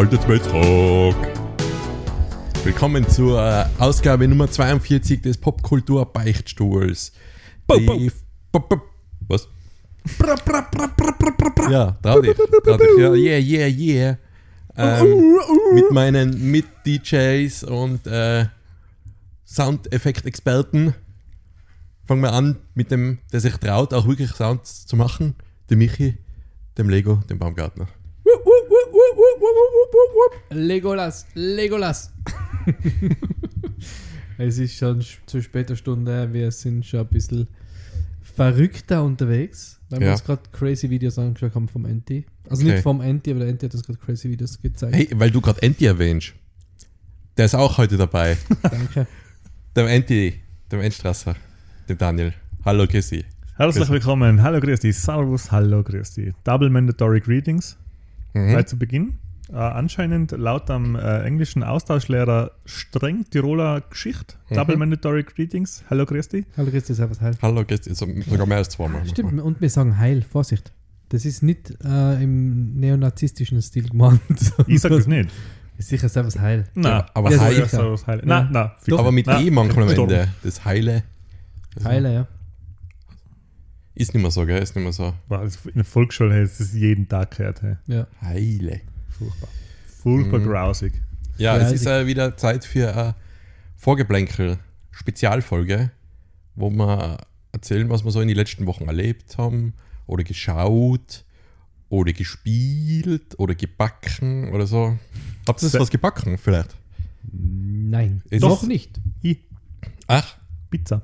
Haltet mal Tag. Willkommen zur Ausgabe Nummer 42 des Popkultur Beichtstuhls. Was? Ja, trau dich. Trau dich. Ja, yeah, yeah, yeah. Ähm, mit meinen Mit-DJs und äh, Soundeffekt-Experten fangen wir an mit dem, der sich traut, auch wirklich Sounds zu machen. Dem Michi, dem Lego, dem Baumgartner. Legolas, Legolas. es ist schon sch- zu später Stunde. Wir sind schon ein bisschen verrückter unterwegs, weil wir Ja. uns gerade crazy Videos angeschaut haben vom Enti. Also Okay. nicht vom Enti, aber der Enti hat uns gerade crazy Videos gezeigt. Hey, weil du gerade Enti erwähnst. Der ist auch heute dabei. Danke. Dem Enti, dem Endstrasser, dem Daniel. Hallo, Chrissy. Herzlich willkommen. Hallo, grüß dich. Servus, hallo, grüß dich. Double Mandatory Greetings. Mhm. Gleich zu Beginn. Äh, anscheinend laut am äh, englischen Austauschlehrer streng Tiroler Geschichte. Mhm. Double Mandatory Greetings. Hallo, dich. Hallo Christi, servus, heil. Hallo, Chrissy. So, sogar mehr als zweimal. Stimmt, und wir sagen heil, Vorsicht. Das ist nicht äh, im neonazistischen Stil gemeint. Ich sag das nicht. Ist sicher servus heil. Na, aber ja, Heil- servus, Heil. Na, Ja. na. Doch. Aber mit na, E manchmal am. Ende. Das Heile. Also, Heile, ja. Ist nicht mehr so, gell? Ist nicht mehr so. Das in der Volksschule das ist jeden Tag gehört. Hey. ja. Heile. Furchtbar. Furchtbar Mhm. grausig. Ja, Ja, es ist äh, wieder Zeit für eine Vorgeplänkel-Spezialfolge, wo wir erzählen, was wir so in den letzten Wochen erlebt haben oder geschaut oder gespielt oder gebacken oder so. Habt ihr das was gebacken vielleicht? Nein, Ist noch es- nicht. I, Ach, Pizza.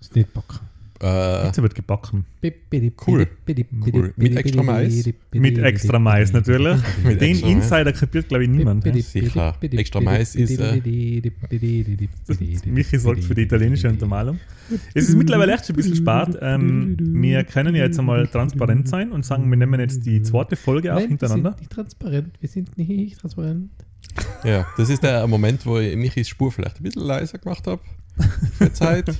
Ist nicht backen. Äh, Pizza wird gebacken. Cool. Cool. Mit extra Mais? Mit extra Mais natürlich. Mit Den extra Mais. Insider kapiert, glaube ich, niemand. ne? Sicher. Extra Mais ist, äh, Michi sorgt für die italienische Untermalung. Es ist mittlerweile echt schon ein bisschen spät. Ähm, wir können ja jetzt einmal transparent sein und sagen, wir nehmen jetzt die zweite Folge auf Nein, hintereinander. Wir sind nicht transparent. Wir sind nicht transparent. ja, das ist der Moment, wo ich Michis Spur vielleicht ein bisschen leiser gemacht habe. Für Zeit.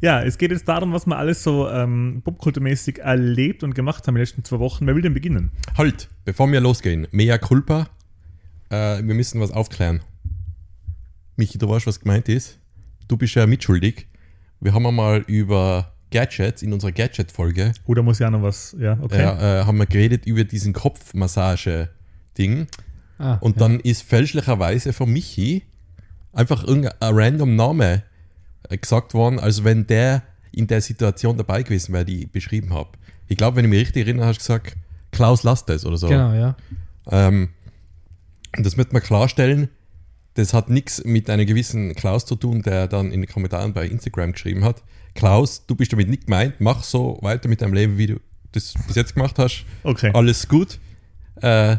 Ja, es geht jetzt darum, was wir alles so ähm, popkulturmäßig erlebt und gemacht haben in den letzten zwei Wochen. Wer will denn beginnen? Halt, bevor wir losgehen. Mea culpa. Äh, wir müssen was aufklären. Michi, du weißt, was gemeint ist. Du bist ja mitschuldig. Wir haben einmal über Gadgets in unserer Gadget-Folge Oder muss ja noch was? Ja, okay. ja, äh, haben wir geredet über diesen Kopfmassage-Ding. Ah, Und ja. dann ist fälschlicherweise von Michi einfach irgendein random Name äh, gesagt worden, als wenn der in der Situation dabei gewesen wäre, die ich beschrieben habe. Ich glaube, wenn ich mich richtig erinnere, hast du gesagt, Klaus Lastes oder so. Genau, ja. Ähm, und das wird man klarstellen, das hat nichts mit einem gewissen Klaus zu tun, der dann in den Kommentaren bei Instagram geschrieben hat. Klaus, du bist damit nicht gemeint, mach so weiter mit deinem Leben, wie du das bis jetzt gemacht hast. Okay. Alles gut. Äh,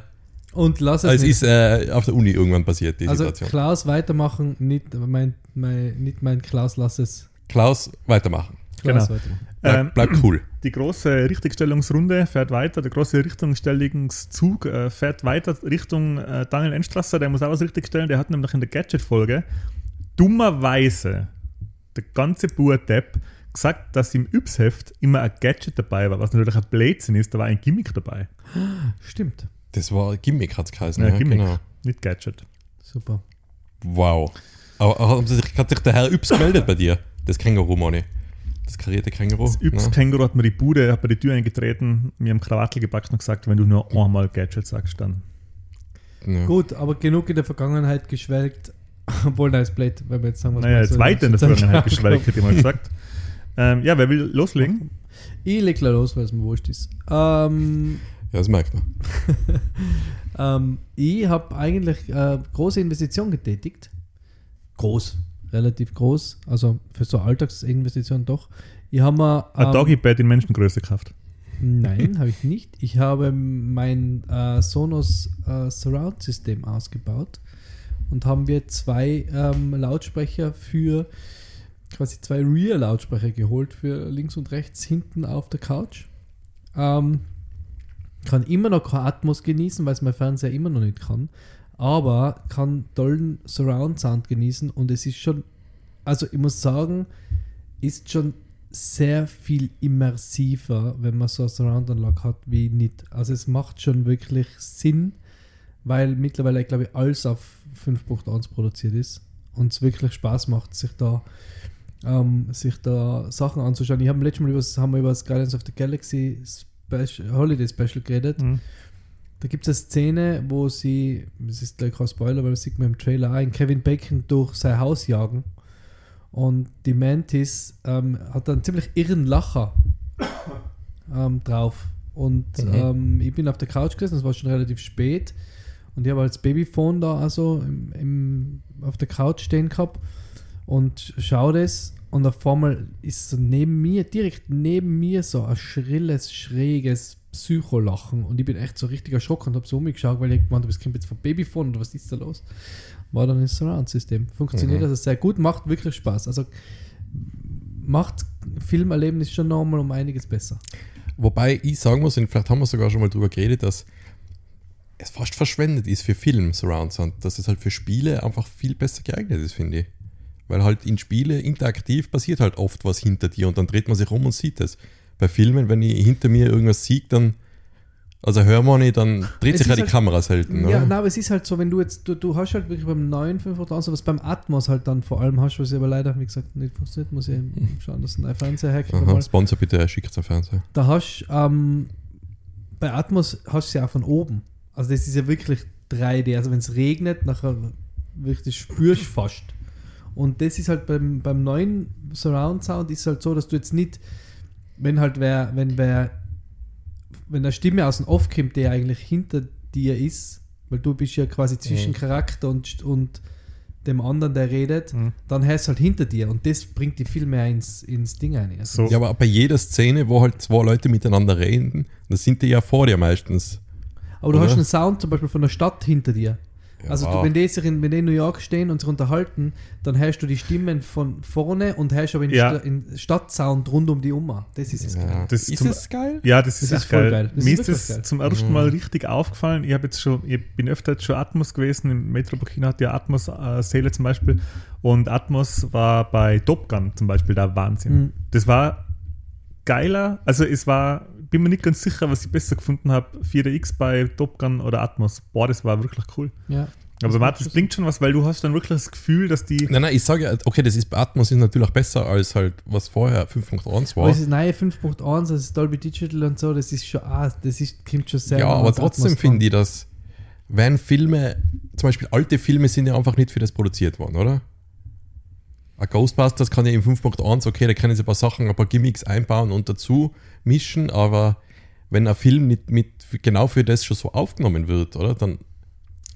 Und lass es es nicht. ist äh, auf der Uni irgendwann passiert, die also Situation. Klaus weitermachen, nicht mein, mein, nicht mein Klaus, lass es. Klaus, weitermachen. Klaus Genau. weitermachen. Bleib, Ähm, bleib cool. Die große Richtigstellungsrunde fährt weiter, der große Richtigstellungszug äh, fährt weiter Richtung äh, Daniel Enstrasser, der muss auch was richtigstellen, der hat nämlich in der Gadget-Folge dummerweise der ganze Bur-Depp gesagt, dass im Yps-Heft immer ein Gadget dabei war, was natürlich ein Blödsinn ist, da war ein Gimmick dabei. Stimmt. Das war Gimmick, hat es geheißen. Ja, Ja, Gimmick, genau. nicht Gadget. Super. Wow. Aber haben Sie sich, hat sich der Herr Yps gemeldet bei dir? Das Känguru, Moni. Das karierte Känguru? Das Yps-Känguru hat mir die Bude, hat mir die Tür eingetreten, mir am Krawattel gepackt und gesagt, wenn du nur einmal Gadget sagst, dann. Ja. Gut, aber genug in der Vergangenheit geschwelgt. Obwohl, ist blöd, wenn wir jetzt sagen, was Naja, wir jetzt so weiter in der Vergangenheit geschwelgt, hätte ich mal gesagt. Ähm, ja, wer will loslegen? Ich leg gleich los, weil es mir wurscht ist. Ähm, ja, das merkt man. ähm, ich habe eigentlich äh, große Investitionen getätigt. Groß, relativ groß. Also für so Alltagsinvestitionen doch. Ich habe mir. Ein ähm, Doggy-Bed in Menschengröße gekauft. Nein, habe ich nicht. Ich habe mein äh, Sonos äh, Surround-System ausgebaut und haben wir zwei ähm, Lautsprecher für quasi zwei Rear-Lautsprecher geholt für links und rechts hinten auf der Couch. Ähm, kann immer noch kein Atmos genießen, weil es mein Fernseher immer noch nicht kann. Aber kann tollen Surround-Sound genießen und es ist schon, also ich muss sagen, ist schon sehr viel immersiver, wenn man so eine Surround-Anlage hat, wie nicht. Also es macht schon wirklich Sinn, weil mittlerweile, glaube ich, alles auf 5.1 produziert ist und es wirklich Spaß macht, sich da, ähm, sich da Sachen anzuschauen. Ich habe letztes Mal über, haben wir über das Guardians of the Galaxy Special, Holiday Special geredet. Mhm. Da gibt es eine Szene, wo sie, das ist gleich kein Spoiler, weil das sieht man im Trailer ein, Kevin Bacon durch sein Haus jagen. Und die Mantis ähm, hat einen ziemlich irren Lacher ähm, drauf. Und Mhm. ähm, ich bin auf der Couch gesessen, es war schon relativ spät. Und ich habe als Babyphone da also im, im, auf der Couch stehen gehabt und schaue das. Und auf einmal ist so neben mir, direkt neben mir, so ein schrilles, schräges Psycholachen. Und ich bin echt so richtig erschrocken und habe so umgeschaut, weil ich gemeint habe, das kommt jetzt vom Babyphone oder was ist da los? War dann ein Surround-System. Funktioniert Mhm. also sehr gut, macht wirklich Spaß. Also macht Filmerlebnis schon nochmal um einiges besser. Wobei ich sagen muss, und vielleicht haben wir sogar schon mal drüber geredet, dass es fast verschwendet ist für Film Surround Sound, dass es halt für Spiele einfach viel besser geeignet ist, finde ich. Weil halt in Spiele interaktiv passiert halt oft was hinter dir und dann dreht man sich um und sieht es. Bei Filmen, wenn ich hinter mir irgendwas sehe, dann, also hör man nicht, dann dreht Es sich ja ist die halt- Kamera selten, Ja, oder? nein, aber es ist halt so, wenn du jetzt, du, du hast halt wirklich beim neuen 500 was beim Atmos halt dann vor allem hast, was aber leider, wie gesagt, nicht funktioniert, muss ich schauen, dass ein neuen Fernseher herkommt. Sponsor bitte, schickt zum Fernseher. Da hast ähm, bei Atmos hast du ja auch von oben. Also das ist ja wirklich 3D. Also wenn es regnet, nachher wirklich spürst fast. Und das ist halt beim, beim neuen Surround Sound ist halt so, dass du jetzt nicht, wenn halt wer, wenn wer, wenn eine Stimme aus dem Off kommt, der eigentlich hinter dir ist, weil du bist ja quasi zwischen Mhm. Charakter und, und dem anderen, der redet, Mhm. dann hörst du halt hinter dir und das bringt die viel mehr ins, ins Ding ein. Also So. Ja, aber bei jeder Szene, wo halt zwei Leute miteinander reden, das sind die ja vor dir meistens. Aber du Oder? hast einen Sound zum Beispiel von der Stadt hinter dir. Ja. Also du, wenn, die sich in, wenn die in New York stehen und sich unterhalten, dann hörst du die Stimmen von vorne und hörst aber in, Ja. Sta in Stadtsound rund um die um. Das ist es ja. geil. Das ist es geil? Ja, das ist, Das ist echt voll geil. geil. Das Mir ist ist das zum ersten Mhm. Mal richtig aufgefallen. Ich habe jetzt schon, ich bin öfter jetzt schon Atmos gewesen. Im Metro Burkina hat ja Atmos äh, zum Beispiel. Und Atmos war bei Top Gun zum Beispiel der Wahnsinn. Mhm. Das war geiler. Also es war, bin mir nicht ganz sicher, was ich besser gefunden habe. 4DX bei Top Gun oder Atmos. Boah, das war wirklich cool. Ja. Aber Das bei macht Atmos schon was, weil du hast dann wirklich das Gefühl, dass die Nein, nein, ich sage ja, okay, das ist bei Atmos ist natürlich auch besser als halt, was vorher 5.1 Aber war. es ist neue 5.1, das ist Dolby Digital und so, das ist schon, ah, das ist, kommt schon sehr Ja, aber trotzdem finde ich, dass, wenn Filme, zum Beispiel alte Filme sind ja einfach nicht für das produziert worden, oder? Ein Ghostbusters kann ja im 5.1, okay, da können sie ein paar Sachen, ein paar Gimmicks einbauen und dazu mischen, aber wenn ein Film mit, mit genau für das schon so aufgenommen wird, oder? Dann,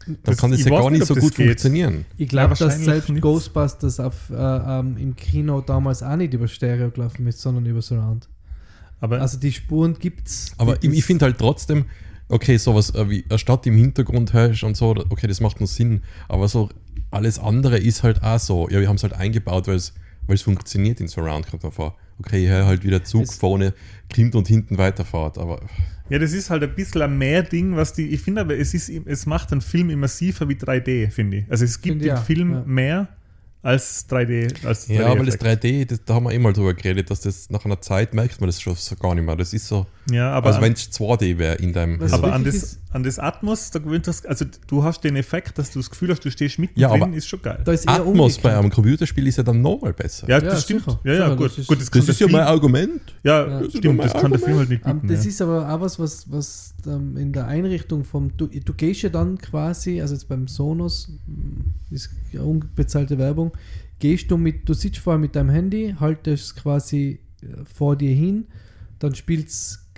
dann Das- kann das ja gar nicht, nicht so gut geht. funktionieren. Ich glaube, dass wahrscheinlich selbst nicht. Ghostbusters auf, äh, ähm, im Kino damals auch nicht über Stereo gelaufen ist, sondern über Surround. aber Also die Spuren gibt's. Aber ich, ich finde halt trotzdem, okay, sowas äh, wie eine Stadt im Hintergrund hörst und so, okay, das macht nur Sinn, aber so alles andere ist halt auch so. Ja, wir haben es halt eingebaut, weil es weil es funktioniert in Surround, kommt man vor. Okay, ich höre halt wieder Zug Es- vorne, kommt und hinten weiterfahrt, aber Ja, das ist halt ein bisschen ein mehr Ding, was die, ich finde aber, es, ist, es macht einen Film immersiver wie 3D, finde ich. Also es gibt im auch, Film ja. mehr als 3D. Als ja, aber das 3D-Effekt. 3D, das, da haben wir immer drüber geredet, dass das nach einer Zeit merkt man das schon so gar nicht mehr. Das ist so, Ja, aber, als an, wenn es 2D wäre in deinem. Was aber an, das, an das Atmos, da gewöhnt das, also du hast den Effekt, dass du das Gefühl hast, du stehst mittendrin, Ja, aber ist schon geil. Da ist eher Atmos bei umgekehrt. einem Computerspiel ist ja dann nochmal besser. Ja, Ja, das stimmt. sicher. Ja, ja, Sicher, gut. das ist- gut, das das ist ja mein Argument. Ja, Ja. Das stimmt, das kann der Film halt nicht bieten. das ja. ist aber auch was, was, was ähm, in der Einrichtung vom. Du, du gehst ja dann quasi, also jetzt beim Sonos, ist ja unbezahlte Werbung, gehst du mit, du sitzt vorher mit deinem Handy, haltest es quasi äh, vor dir hin, dann spielt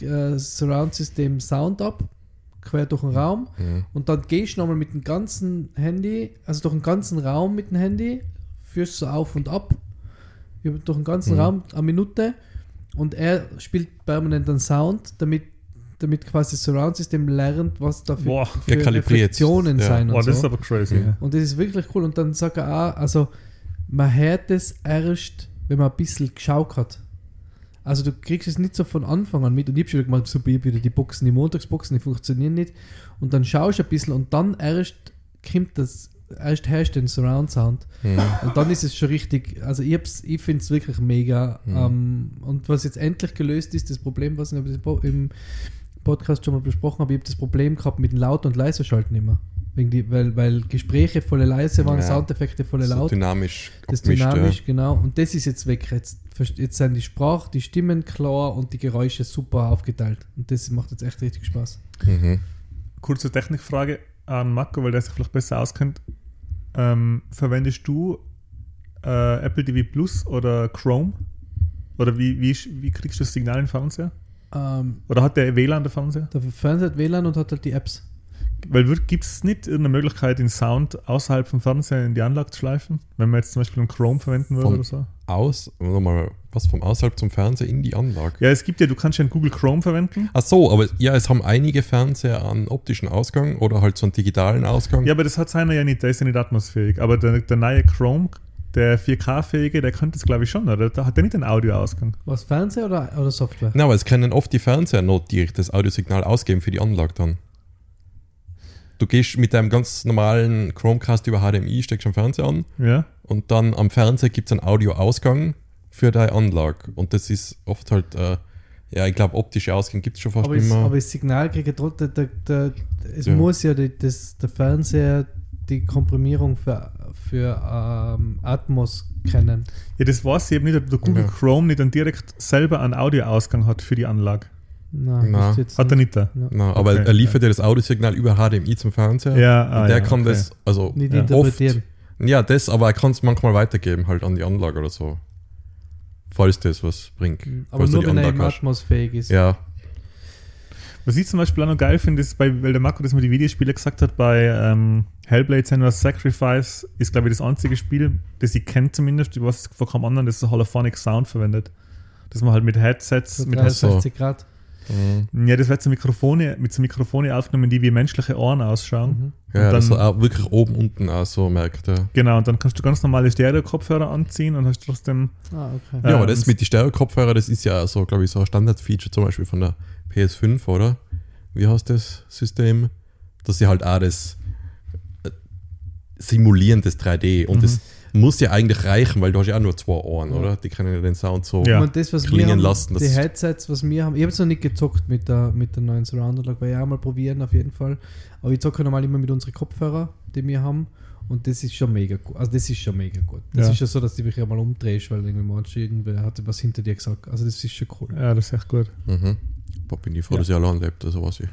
äh, Surround-System Sound ab, quer durch den Raum, Mhm. und dann gehst du nochmal mit dem ganzen Handy, also durch den ganzen Raum mit dem Handy, führst so auf und ab, durch den ganzen Mhm. Raum eine Minute und er spielt permanent einen Sound, damit, damit quasi das Surround-System lernt, was da für, Boah, für ja. Reflexionen Ja. sein Boah, und das ist so. aber crazy. Ja. Und das ist wirklich cool. Und dann sagt er auch, also man hört es erst, wenn man ein bisschen geschaut hat. Also du kriegst es nicht so von Anfang an mit und ich habe schon gemacht, so wieder die Boxen, die Montagsboxen, die funktionieren nicht. Und dann schaust du ein bisschen und dann erst kommt das, erst herrscht den Surround Sound. Mhm. Und dann ist es schon richtig, also ich, ich finde es wirklich mega. Mhm. Ähm, und was jetzt endlich gelöst ist, das Problem, was ich im Podcast schon mal besprochen habe, ich habe das Problem gehabt mit dem Laut- und leise Schalten immer. Wegen die, weil, weil Gespräche volle leise waren, Ja. Soundeffekte volle So laut. dynamisch Das abgemischt, ja. dynamisch, genau. Und das ist jetzt weg. Jetzt, jetzt sind die Sprache, die Stimmen klar und die Geräusche super aufgeteilt. Und das macht jetzt echt richtig Spaß. Mhm. Kurze Technikfrage an Marco, weil der sich vielleicht besser auskennt. Ähm, verwendest du äh, Apple TV Plus oder Chrome? Oder wie, wie, wie kriegst du das Signal im Fernseher? Ähm, Oder hat der WLAN der Fernseher? der Fernseher hat WLAN und hat halt die Apps. Weil gibt es nicht irgendeine Möglichkeit, den Sound außerhalb vom Fernseher in die Anlage zu schleifen? Wenn man jetzt zum Beispiel einen Chrome verwenden würde Vom- oder so? Aus, nochmal, was vom außerhalb zum Fernseher in die Anlage. Ja, es gibt ja, du kannst ja einen Google Chrome verwenden. Ach so, aber ja, es haben einige Fernseher einen optischen Ausgang oder halt so einen digitalen Ausgang. Ja, aber das hat seiner ja nicht, der ist ja nicht atmosfähig. Aber der, der neue Chrome, der 4K-fähige, der könnte es glaube ich schon, oder? Da hat der nicht einen Audioausgang. Was, Fernseher oder, oder Software? Na, aber es können oft die Fernseher direkt das Audiosignal ausgeben für die Anlage dann. Du gehst mit deinem ganz normalen Chromecast über HDMI, steckst am Fernseher an Ja. und dann am Fernseher gibt es einen Audioausgang für deine Anlage. Und das ist oft halt, äh, ja, ich glaube, optische Ausgänge gibt es schon fast Aber, es, mehr. aber das Signal kriegt trotzdem, der, der, es Ja. muss ja die, das, der Fernseher die Komprimierung für, für ähm, Atmos kennen. Ja, das weiß ich eben nicht, ob der Google Ja. Chrome nicht dann direkt selber einen Audioausgang hat für die Anlage. Nein, jetzt Hat er nicht, da? Ja. Na, aber Okay. er liefert ja das Audiosignal über HDMI zum Fernseher. Ja, und ah, der ja, kann okay. das, also nicht Ja. interpretieren. oft, ja, das, aber er kann es manchmal weitergeben, halt an die Anlage oder so. Falls das was bringt. Aber nur die wenn er hast. atmosfähig ist. Ja, Was ich zum Beispiel auch noch geil finde, ist, bei, weil der Marco das mit den Videospielen gesagt hat, bei ähm, Hellblade Senua's Sacrifice ist, glaube ich, das einzige Spiel, das ich kenne zumindest, weiß von keinem anderen, das so Holophonic Sound verwendet. Dass man halt mit Headsets, So mit 63 Grad. mhm. Ja, das wird so Mikrofone, mit so Mikrofone aufgenommen, die wie menschliche Ohren ausschauen. Mhm. ja dann- er auch wirklich oben, unten auch so merkt. Ja, Genau, und dann kannst du ganz normale Stereo-Kopfhörer anziehen und hast trotzdem. Ah, okay. ja Ja, aber das und- mit den Stereo-Kopfhörer, das ist ja so, glaube ich, so ein Standard-Feature zum Beispiel von der PS5, oder? Wie heißt das System? Dass sie halt auch das äh, Simulieren des 3D und Mhm. das muss ja eigentlich reichen, weil du hast ja auch nur zwei Ohren, Ja. oder? Die können ja den Sound so. Ja. Das, was wir klingen haben, lassen, das die Headsets, was wir haben, ich habe es noch nicht gezockt mit der, mit der neuen Surround-Anlage, weil ich auch mal probieren auf jeden Fall. Aber ich zocke normal immer mit unseren Kopfhörern, die wir haben. Und das ist schon mega gut. Also das ist schon mega gut. Das Ja. ist ja so, dass du dich einmal umdrehst, weil irgendwie meinst, irgendwer hat was hinter dir gesagt. Also das ist schon cool. Ja, das ist echt gut. Mhm. Boah, bin ich froh, Ja. dass ich allein lebt, also was ich.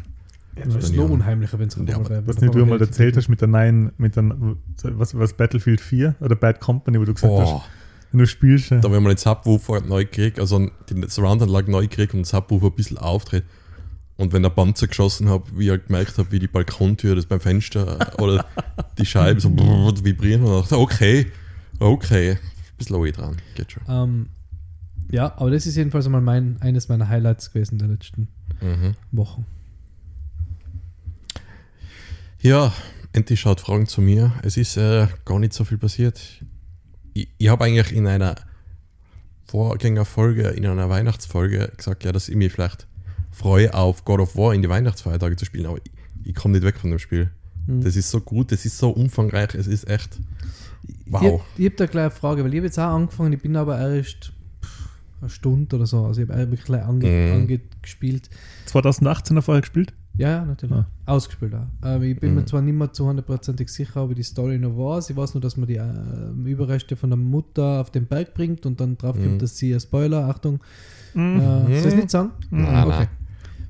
Ja, das ist noch unheimlicher, wenn es Ja, aber Was nicht du mal erzählt hast mit der neuen, mit der, was, was Battlefield 4 oder Bad Company, wo du gesagt hast, Boah, wenn du spielst. ja. da wenn man den Subwoofer neu kriegt, also die Surround-Anlage neu kriegt und den Subwoofer ein bisschen auftritt. Und wenn der Panzer geschossen hat, wie ich halt gemerkt habe, wie die Balkontür, das beim Fenster äh, oder die Scheibe so brrr, vibrieren und ich dachte, okay, okay, ein bisschen OE dran, geht schon. Ähm, ja, aber das ist jedenfalls einmal mein, eines meiner Highlights gewesen der letzten Mhm. Wochen. Ja, endlich schaut Fragen zu mir. Es ist äh, gar nicht so viel passiert. Ich, ich habe eigentlich in einer Vorgängerfolge, in einer Weihnachtsfolge gesagt, ja, dass ich mich vielleicht freue, auf God of War in die Weihnachtsfeiertage zu spielen, aber ich, ich komme nicht weg von dem Spiel. Mhm. Das ist so gut, das ist so umfangreich, es ist echt. Ich, Wow. ich habe da gleich eine Frage, weil ich habe jetzt auch angefangen, ich bin aber erst eine Stunde oder so, also ich habe wirklich gleich ange, Mhm. angespielt. 2018 er vorher gespielt? Ja, ja, natürlich. Ah. Ausgespielt auch. Aber ich bin mir Mhm. zwar nicht mehr zu hundertprozentig sicher, ob die Story noch war. Ich weiß nur, dass man die äh, Überreste von der Mutter auf den Berg bringt und dann drauf Mhm. kommt, dass sie, Spoiler, Achtung, Mhm. äh, soll ich es Mhm. nicht sagen? Nein, okay. nein.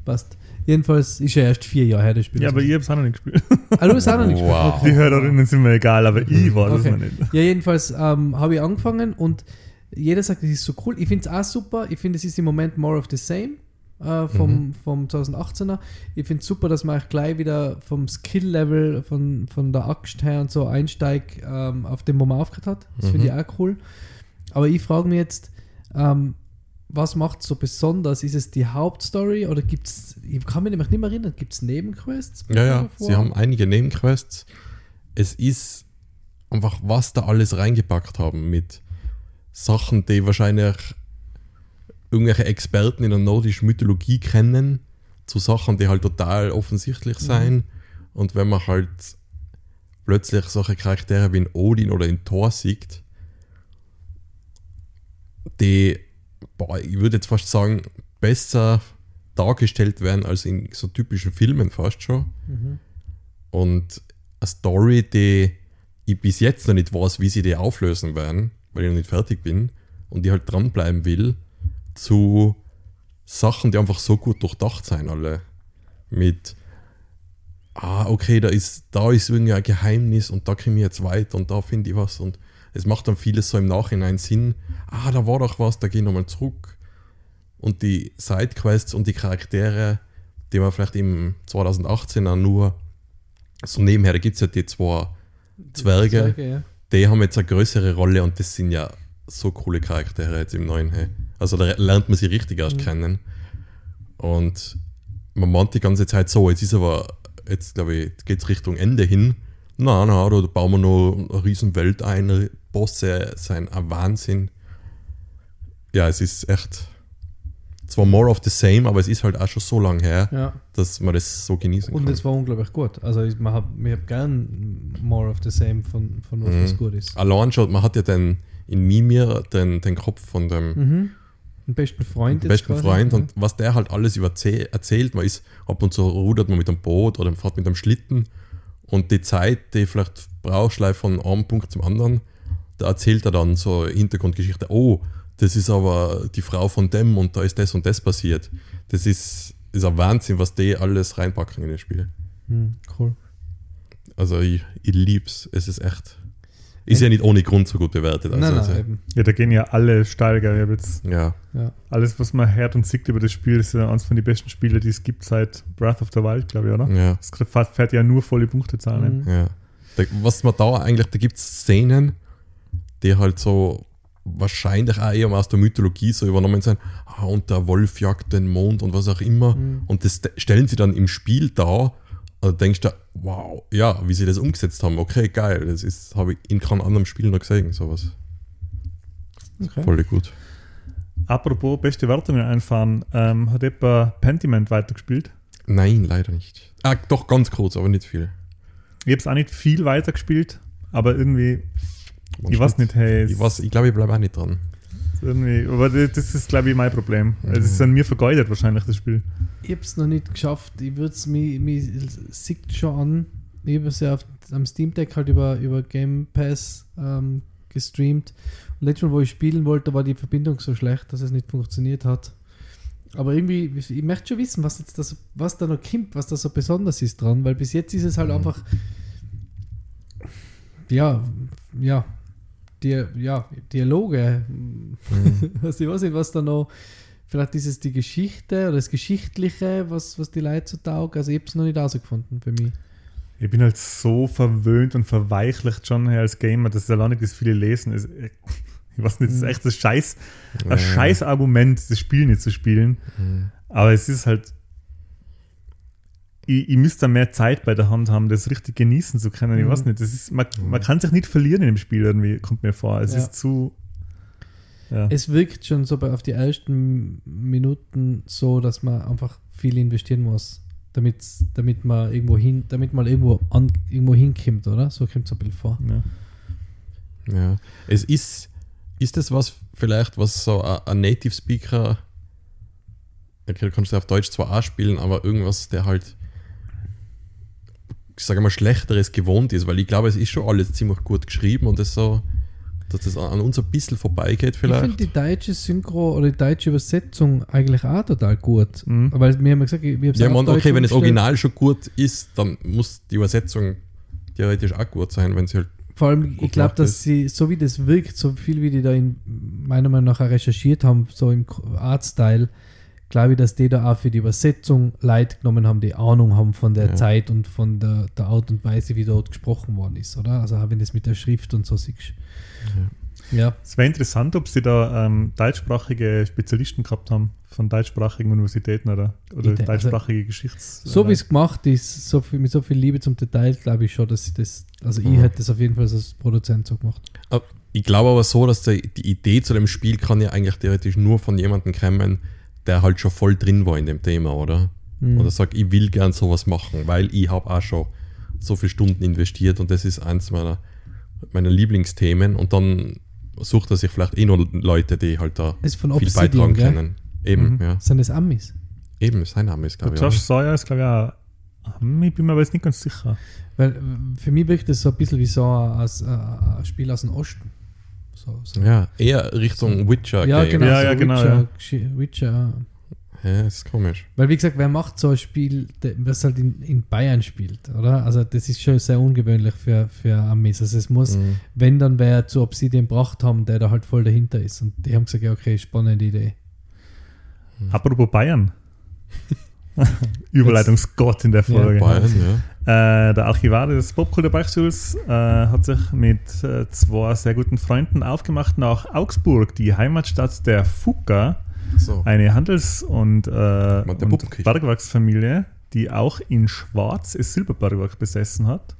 Passt. Jedenfalls ist ja erst vier Jahre her, das Spiel. Ja, aber ich habe es auch noch nicht gespielt. Ah, du hast auch noch nicht gespielt. Wow. Okay. Die Hörerinnen sind mir egal, aber ich war das Okay. noch nicht. Ja, jedenfalls ähm, habe ich angefangen und jeder sagt, das ist so cool. Ich finde es auch super. Ich finde, es ist im Moment more of the same äh, vom, Mhm. vom 2018er. Ich finde es super, dass man auch gleich wieder vom Skill-Level von, von der Axt her und so einsteigt ähm, auf dem, wo man aufgehört hat. Das finde ich Mhm. auch cool. Aber ich frage mich jetzt, ähm, was macht es so besonders? Ist es die Hauptstory oder gibt es, ich kann mich nämlich nicht mehr erinnern, gibt es Nebenquests? Ja, ja, sie haben einige Nebenquests. Es ist einfach, was da alles reingepackt haben mit Sachen, die wahrscheinlich irgendwelche Experten in der nordischen Mythologie kennen, zu Sachen, die halt total offensichtlich sein. Und wenn man halt plötzlich solche Charaktere wie in Odin oder in Thor sieht, die, boah, ich würde jetzt fast sagen, besser dargestellt werden als in so typischen Filmen fast schon. Und eine Story, die ich bis jetzt noch nicht weiß, wie sie die auflösen werden, weil ich noch nicht fertig bin und ich halt dranbleiben will, zu Sachen, die einfach so gut durchdacht sein, alle. Mit, ah, okay, da ist, da ist irgendwie ein Geheimnis und da komme ich jetzt weiter und da finde ich was und es macht dann vieles so im Nachhinein Sinn. Ah, da war doch was, da gehe ich nochmal zurück. Und die Sidequests und die Charaktere, die man vielleicht im 2018 auch nur so nebenher, da gibt es ja die zwei Zwerge, ja. Die haben jetzt eine größere Rolle und das sind ja so coole Charaktere jetzt im neuen. Hey. Also da lernt man sie richtig erst kennen. Und man meint die ganze Zeit so, jetzt ist aber, jetzt glaube ich, geht es Richtung Ende hin. Na, na, da bauen wir noch eine riesen Welt ein, Bosse, sein ein Wahnsinn. Ja, es ist echt zwar more of the same, aber es ist halt auch schon so lange her, ja. dass man das so genießen Und kann. es war unglaublich gut. Also ich, man hab, ich habe gern more of the same von, von was, Mhm. was gut ist. Allein schon, man hat ja den, in Mimir den, den Kopf von dem Mhm. Den besten Freund den besten quasi. Freund Ja. und was der halt alles über erzählt, man ist ab und zu rudert man mit einem Boot oder fährt mit einem Schlitten und die Zeit, die vielleicht brauchst von einem Punkt zum anderen, da erzählt er dann so Hintergrundgeschichte, oh, das ist aber die Frau von dem und da ist das und das passiert. Das ist, ist ein Wahnsinn, was die alles reinpacken in das Spiel. Mhm, cool. Also ich, ich lieb's, es ist echt. Ist ja nicht ohne Grund so gut bewertet. Also, nein, nein, also, eben. Ja, da gehen ja alle. Ich jetzt ja. Ja. alles, was man hört und sieht über das Spiel, ist ja eines von den besten Spiele, die es gibt seit Breath of the Wild, glaube ich, oder? ja. Es fährt fährt ja nur volle Punktezahlen. Mhm. Ja. Da, was man da eigentlich, da gibt es Szenen, die halt so wahrscheinlich auch eher aus der Mythologie so übernommen sind. Ah, und der Wolf jagt den Mond und was auch immer. Mhm. Und das st- stellen sie dann im Spiel dar. Also denkst du, wow, ja, wie sie das umgesetzt haben. Okay, geil. Das ist, habe ich in keinem anderen Spiel noch gesehen, sowas. Okay. Voll gut. Apropos beste Wertungen einfahren, ähm, hat etwa Pentiment weitergespielt? Nein, leider nicht. Ah, doch ganz kurz, aber nicht viel. Ich habe es auch nicht viel weitergespielt, aber irgendwie, Man ich weiß nicht, hey, Ich, weiß, ich glaube, ich bleibe auch nicht dran. irgendwie, aber das ist, glaube ich, mein Problem. Mhm. Es ist an mir vergeudet wahrscheinlich, das Spiel. Ich habe es noch nicht geschafft. Ich würde es mir, mir sieht schon an. Ich habe es ja auf, am Steam Deck halt über, über Game Pass ähm, gestreamt. Und letztes Mal, wo ich spielen wollte, war die Verbindung so schlecht, dass es nicht funktioniert hat. Aber irgendwie, ich möchte schon wissen, was jetzt das, was da noch kommt, was da so besonders ist dran, weil bis jetzt ist es halt Mhm. einfach, ja, ja, die, ja, Dialoge. Also ich weiß nicht, was da noch, vielleicht ist es die Geschichte oder das Geschichtliche, was, was die Leute so taugt. Also ich habe es noch nicht herausgefunden für mich. Ich bin halt so verwöhnt und verweichlicht schon als Gamer, dass allein nicht das viele lesen. Es- Ich weiß nicht, das ist echt das Scheiß, ein Ja. scheiß Argument, das Spiel nicht zu spielen. Mhm. Aber es ist halt. Ich, ich müsste da mehr Zeit bei der Hand haben, das richtig genießen zu können. Ich Mhm. weiß nicht, das ist, man, man kann sich nicht verlieren in dem Spiel irgendwie, kommt mir vor. Es Ja. ist zu. Ja. Es wirkt schon so bei, auf die ersten Minuten so, dass man einfach viel investieren muss, damit, damit man irgendwo hin, damit man irgendwo, an, irgendwo hinkommt, oder? So kommt es ein bisschen vor. ja. Ja. Es ist, ist das was vielleicht, was so ein, ein Native Speaker, okay, du kannst ja auf Deutsch zwar auch spielen, aber irgendwas, der halt, ich sage mal, Schlechteres gewohnt ist, weil ich glaube, es ist schon alles ziemlich gut geschrieben und das so, dass das an uns ein bisschen vorbeigeht Ich finde vielleicht. die deutsche Synchro oder die deutsche Übersetzung eigentlich auch total gut. Mhm. Weil wir haben ja gesagt, wir haben Ja, man, okay, wenn das umgestellt. Original schon gut ist, dann muss die Übersetzung theoretisch auch gut sein, wenn sie halt. Vor allem, gut ich glaube, dass ist. sie, so wie das wirkt, so viel wie die da in meiner Meinung nach recherchiert haben, so im Artstyle, glaube ich, dass die da auch für die Übersetzung Leute genommen haben, die Ahnung haben von der Ja. Zeit und von der, der Art und Weise, wie dort gesprochen worden ist, oder? Also wenn das mit der Schrift und so siehst. Ja. Es wäre interessant, ob sie da ähm, deutschsprachige Spezialisten gehabt haben von deutschsprachigen Universitäten oder, oder Ich denk- also- deutschsprachige Geschichts. So wie es gemacht ist, so viel, mit so viel Liebe zum Detail, glaube ich schon, dass sie das, also ich Mhm. hätte das auf jeden Fall als Produzent so gemacht. Ich glaube aber so, dass die, die Idee zu dem Spiel kann ja eigentlich theoretisch nur von jemandem kommen, der halt schon voll drin war in dem Thema, oder? Mhm. Oder sagt, ich will gern sowas machen, weil ich habe auch schon so viele Stunden investiert und das ist eins meiner, meiner Lieblingsthemen und dann sucht er sich vielleicht eh noch Leute, die halt da Ist von viel Obsidian, beitragen gell? können. Eben, ja. Sind das Amis? Eben, sein Name ist, Der glaube ich. Josh? Sawyer ist, glaube ich, auch. Ich bin mir aber jetzt nicht ganz sicher. Weil äh, für mich wirkt das so ein bisschen wie so ein, ein, ein Spiel aus dem Osten. So, so. Ja, eher Richtung Witcher. Ja, genau. Ja, so ja, genau, Witcher, ja. Witcher. Ja, ist komisch. Weil, wie gesagt, wer macht so ein Spiel, das halt in, in Bayern spielt, oder? Also, das ist schon sehr ungewöhnlich für, für Amis. Also, es muss, Mhm. wenn dann wer zu Obsidian gebracht haben, der da halt voll dahinter ist. Und die haben gesagt, ja, okay, spannende Idee. Apropos Bayern. Überleitungsgott in der Folge. Bayern, ja. Äh, der Archivar des Popkultur Beichtstuhls äh, hat sich mit äh, zwei sehr guten Freunden aufgemacht nach Augsburg, die Heimatstadt der Fugger, So. eine Handels- und, äh, und. Bergwerksfamilie, die auch in Schwarz das Silberbergwerk besessen hat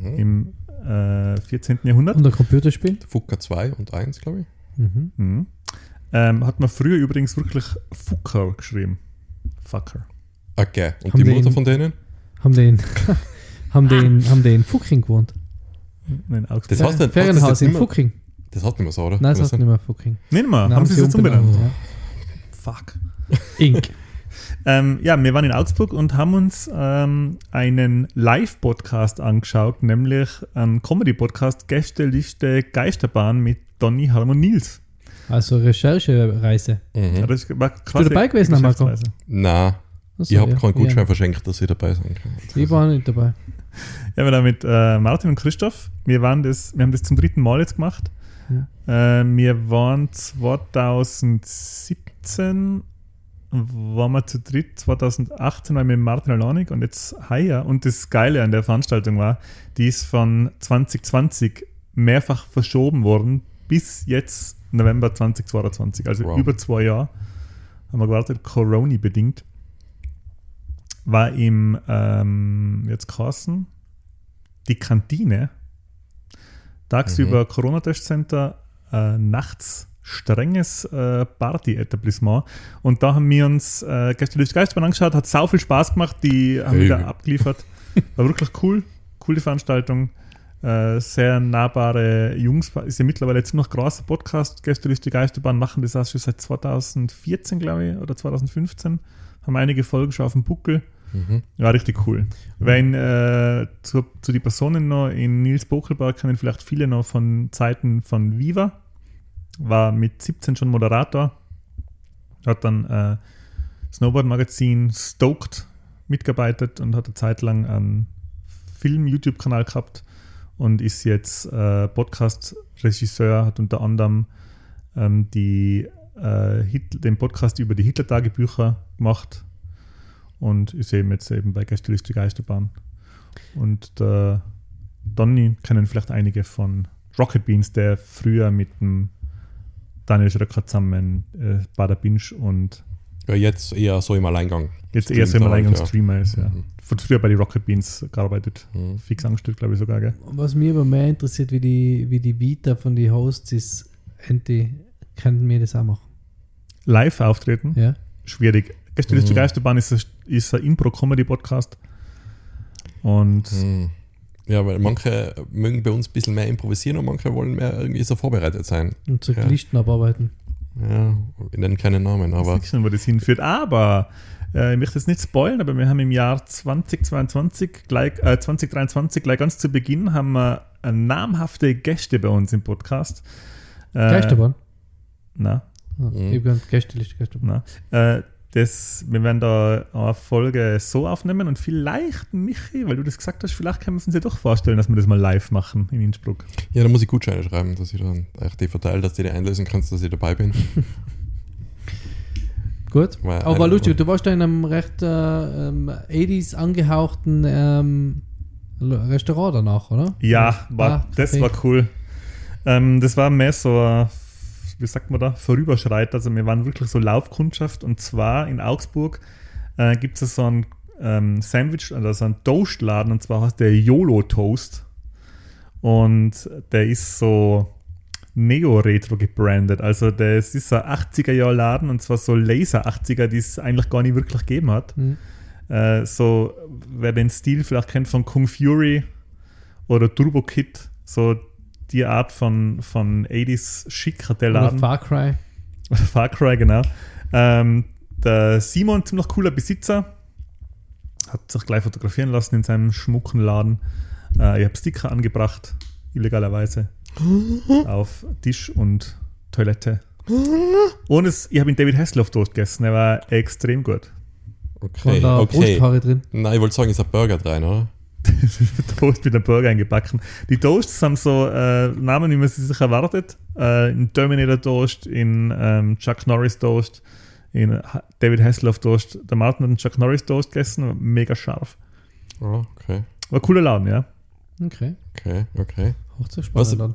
Mhm. im äh, 14. Jahrhundert. Und ein Computerspiel? Fuka 2 und 1, glaube ich. Mhm. Mhm. Ähm, hat man früher übrigens wirklich Fucker geschrieben. Fucker. Okay. Und Haben die Mutter von denen? Haben die in, haben die in, haben die in Fucking gewohnt? Nein, Augsburg. Das heißt, das Ferienhaus in Fucking. Das hat nicht mehr so, oder? Nein, das sein? nicht mehr Fucking. Nicht mehr, Nein, haben sie es jetzt umbenannt. Ja. Fuck. Inc. Ähm, ja, wir waren in Augsburg und haben uns ähm, einen Live-Podcast angeschaut, nämlich einen Comedy-Podcast Gästeliste Geisterbahn mit Donny Harmon Nils. Also Recherchereise. Ja, Mhm. das war Bist du dabei gewesen, Marco? Nein, Achso, ich habe ja, keinen ja. Gutschein verschenkt, dass ich dabei sein kann. Ich war nicht dabei. Ja, wir waren mit äh, Martin und Christoph. Wir, waren das, wir haben das zum dritten Mal jetzt gemacht. Äh, wir waren 2017 waren wir zu dritt, 2018 waren wir mit Martin Alanik und jetzt heuer. Und das Geile an der Veranstaltung war, die ist von 2020 mehrfach verschoben worden bis jetzt November 2022, also Wow. über zwei Jahre haben wir gewartet, Corona bedingt. War im, ähm, jetzt Carsten, die Kantine, tagsüber Corona-Testcenter, äh, nachts strenges äh, Party-Etablissement. Und da haben wir uns äh, gestern durch Geistbahn angeschaut, hat sau viel Spaß gemacht, die haben Hey. wieder abgeliefert. War wirklich cool, coole Veranstaltung. Äh, sehr nahbare Jungs, ist ja mittlerweile jetzt noch großer Podcast. Gestern durch die Geisterbahn machen das auch schon seit 2014, glaube ich, oder 2015. Haben einige Folgen schon auf dem Buckel. Mhm. Ja, richtig cool. Wenn äh, zu, zu die Personen noch in Nils Bokelberg kennen vielleicht viele noch von Zeiten von Viva. War mit 17 schon Moderator. Hat dann äh, Snowboard-Magazin Stoked mitgearbeitet und hat eine Zeit lang einen Film-YouTube-Kanal gehabt und ist jetzt äh, Podcast-Regisseur, hat unter anderem ähm, die, äh, den Podcast über die Hitler-Tagebücher gemacht und ist eben jetzt eben bei Gästeliste Geisterbahn. Und der Donny kennen vielleicht einige von Rocket Beans, der früher mit dem Daniel Schröcker zusammen äh, Bader Binge und Ja, jetzt eher so im Alleingang. jetzt eher so im Alleingang ja. Streamer ist. Ja. Mhm. Von früher bei den Rocket Beans gearbeitet. Mhm. Fix angestellt, glaube ich sogar. Gell? Was mich aber mehr interessiert, wie die, wie die Vita von den Hosts ist, Enti, könnten wir das auch machen. Live auftreten, Ja? schwierig. Gästeliste Mhm. Geisterbahn ist, ein- ist ein Impro-Comedy-Podcast. Und Mhm. Ja, weil manche mögen bei uns ein bisschen mehr improvisieren und manche wollen mehr irgendwie so vorbereitet sein. Und so Ja. Listen abarbeiten. Ja, wir nennen keine Namen, Aber aber ich schon, wo das hinführt. Aber äh, ich möchte jetzt nicht spoilen, aber wir haben im Jahr 2022, gleich, äh, 2023, gleich ganz zu Beginn, haben wir äh, namhafte Gäste bei uns im Podcast. Äh, Geisterbahn? Na, Ah, Mhm. Ich habe Gästeliste, Geisterbahn. na. Äh, das, wir werden da eine Folge so aufnehmen und vielleicht, Michi, weil du das gesagt hast, vielleicht können wir uns ja doch vorstellen, dass wir das mal live machen in Innsbruck. ja, da muss ich Gutscheine schreiben, dass ich dann euch die verteile, dass du die einlösen kannst, dass ich dabei bin. Gut. War Aber war lustig, du warst da in einem recht äh, ähm, 80s angehauchten ähm, Restaurant danach, oder? Ja, war, Ah, das war cool. Ähm, das war mehr so, ein, wie sagt man da, Vorüberschreit. Also wir waren wirklich so Laufkundschaft und zwar in Augsburg äh, gibt es so einen ähm, Sandwich, also so einen Toastladen und zwar heißt der YOLO Toast. Und der ist so Neo-Retro gebrandet. Also das ist ein 80er-Jahr-Laden und zwar so Laser-80er, die es eigentlich gar nicht wirklich gegeben hat. Mhm. Äh, so, wer den Stil vielleicht kennt von Kung Fury oder Turbo Kid, so die Art von, von 80s Schick hat der Oder Laden. Far Cry. Far Cry, genau. Ähm, der Simon, ziemlich cooler Besitzer, hat sich gleich fotografieren lassen in seinem schmucken Laden. Äh, ich habe Sticker angebracht, illegalerweise, auf Tisch und Toilette. Und es, ich habe ihn David Hasselhoff dort gegessen, er war extrem gut. Okay, Und da okay. Brusthaare drin. Nein, ich wollte sagen, ist ein Burger rein, oder? Toast mit einem Burger eingebacken. Die Toasts haben so äh, Namen, wie man sie sich erwartet. Äh, in Terminator Toast, in ähm, Chuck Norris Toast, in David Hasselhoff Toast. Der Martin hat einen Chuck Norris Toast gegessen, war mega scharf. Oh, okay, War ein cooler Laden, ja. Okay. okay, okay. Hochzeitsspannend dann.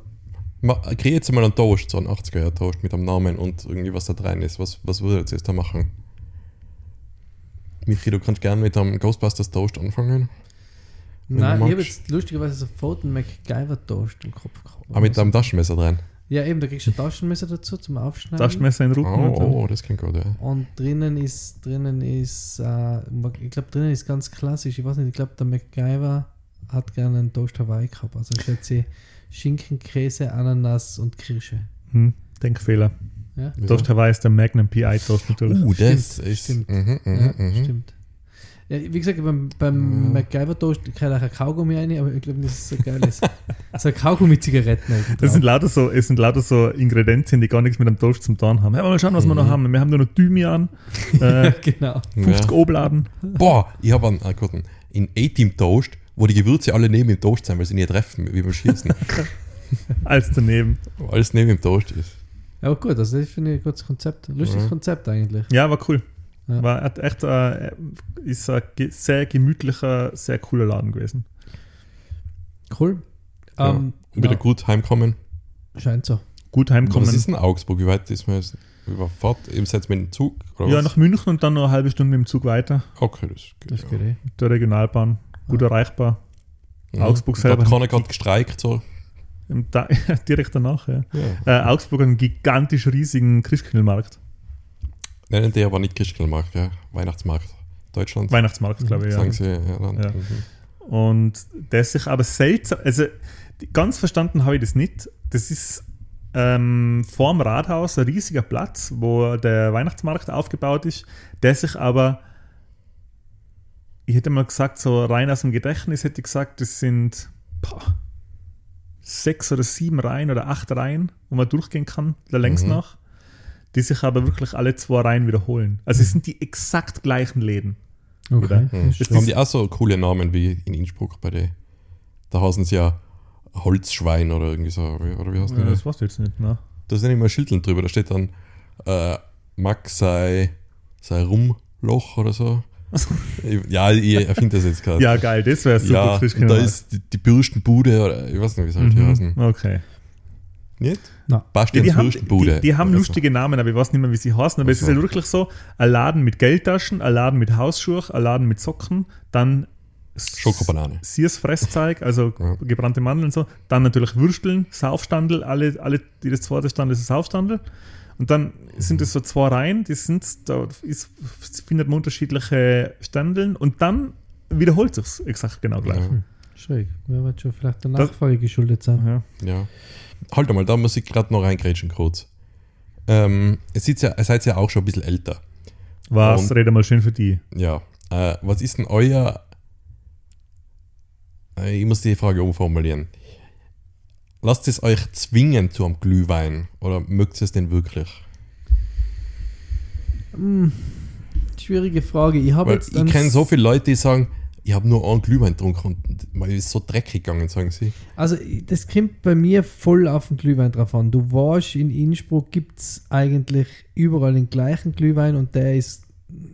Ma, krieg jetzt mal einen Toast, so einen 80er-Jahr-Toast mit einem Namen und irgendwie was da drin ist. Was, was würdet ihr jetzt da machen? Michi, du kannst gerne mit einem Ghostbusters Toast anfangen. Nein, ich habe jetzt lustigerweise sofort einen MacGyver-Toast im Kopf gehabt. Aber mit einem Taschenmesser drin. Ja, eben, da kriegst du ein Taschenmesser dazu zum Aufschneiden. Taschenmesser in den Rücken. und so. Oh, oh, das klingt gut, ja. Und drinnen ist, drinnen ist, äh, ich glaube, drinnen ist ganz klassisch. Ich weiß nicht, ich glaube, der MacGyver hat gerne einen Toast Hawaii gehabt. Also schätze ich Schinken, Käse, Ananas und Kirsche. Hm, Denkfehler. Ja? Toast Hawaii ist der Magnum PI Toast natürlich. Uh, das Stimmt, ist. stimmt. Mhm, mhm, ja mhm. stimmt. Ja, wie gesagt, beim, beim Mhm. MacGyver Toast kann auch ein Kaugummi rein, aber ich glaube nicht, dass es so geil ist. so ein Kaugummi-Zigaretten. oben Das sind lauter so, es sind lauter so Ingredienzien, die gar nichts mit dem Toast zum tun haben. Ja, mal schauen, was wir noch Mhm. haben. Wir haben nur noch Thymian, äh, genau. 50 Ja. Obladen. Boah, ich habe einen, einen guten. In A-Team Toast, wo die Gewürze alle neben dem Toast sind, weil sie nie treffen, wie beim Schießen. Als daneben. Wo Alles neben dem Toast ist. Ja, aber gut, also das finde ich ein gutes Konzept. Ein lustiges Ja. Konzept eigentlich. Ja, war cool. Ja. War echt äh, ist ein sehr gemütlicher, sehr cooler Laden gewesen. Cool. Ja. Ähm, Und wieder ja, gut heimkommen. Scheint so. Gut heimkommen. Was ist denn Augsburg? Wie weit ist man jetzt überfahrt? Eben setzt mit dem Zug? Oder ja, was? nach München und dann noch eine halbe Stunde mit dem Zug weiter. Okay, das geht. Das ja. geht eh. Mit der Regionalbahn. Gut erreichbar. Mhm. Augsburg Da selber- hat keiner gerade gestreikt. So. Direkt danach, ja. Ja. Äh, Augsburg hat einen gigantisch riesigen Christkindlmarkt. Nennen die aber nicht Christkindlmarkt, ja. Weihnachtsmarkt. Deutschland. Weihnachtsmarkt, glaube ich, ja. Sagen sie. Ja, dann. Ja. Mhm. Und der sich aber seltsam, also ganz verstanden habe ich das nicht. Das ist ähm, vorm Rathaus ein riesiger Platz, wo der Weihnachtsmarkt aufgebaut ist, der sich aber, ich hätte mal gesagt, so rein aus dem Gedächtnis hätte ich gesagt, das sind boah, sechs oder sieben Reihen oder acht Reihen, wo man durchgehen kann, der längs Mhm. nach, die sich aber wirklich alle zwei Reihen wiederholen. Also es sind die exakt gleichen Läden. Okay. Mhm. Haben die auch so coole Namen wie in Innsbruck bei der? Da heißen sie ja Holzschwein oder irgendwie so. Oder wie heißt Ja, das? das weißt du jetzt nicht, ne? Da sind immer Schildeln drüber. Da steht dann äh, Max sei, sei Rumloch oder so. Ja, ich erfinde das jetzt gerade. Ja, geil, das wäre super. ja da ist die, die Bürstenbude oder ich weiß nicht, wie soll die Mhm. heißen. Okay. Nicht? Ja, Bastians die, haben, Bürstenbude. die, die haben oder so. lustige Namen, aber ich weiß nicht mehr, wie sie heißen. Aber es Ach ist so. ja wirklich so: ein Laden mit Geldtaschen, ein Laden mit Hausschuhe, ein Laden mit Socken, dann Schokobanane. Sears Fresszeug, also Ja. gebrannte Mandeln und so. Dann natürlich Würsteln, Saufstandel, alle, alle die das zweite Stand ist ein Saufstandel. Und dann sind es so zwei Reihen, die sind, da ist, findet man unterschiedliche Standeln und dann wiederholt sich exakt genau gleich. Ja. Schräg. Wer wird schon vielleicht der Das- Nachfrage geschuldet sein? Ja. Ja. Halt einmal, da muss ich gerade noch reingrätschen kurz. Ähm, es ist ja, ihr seid ja auch schon ein bisschen älter. Was, Und- rede mal schön für die. Ja. Äh, was ist denn euer. Äh, ich muss die Frage umformulieren. Lasst es euch zwingen zu einem Glühwein oder mögt ihr es denn wirklich? Hm, schwierige Frage. Ich habe jetzt ich kenne so viele Leute, die sagen, ich habe nur einen Glühwein getrunken und man ist so dreckig gegangen, sagen sie. Also, das kommt bei mir voll auf den Glühwein drauf an. Du warst in Innsbruck, gibt es eigentlich überall den gleichen Glühwein und der ist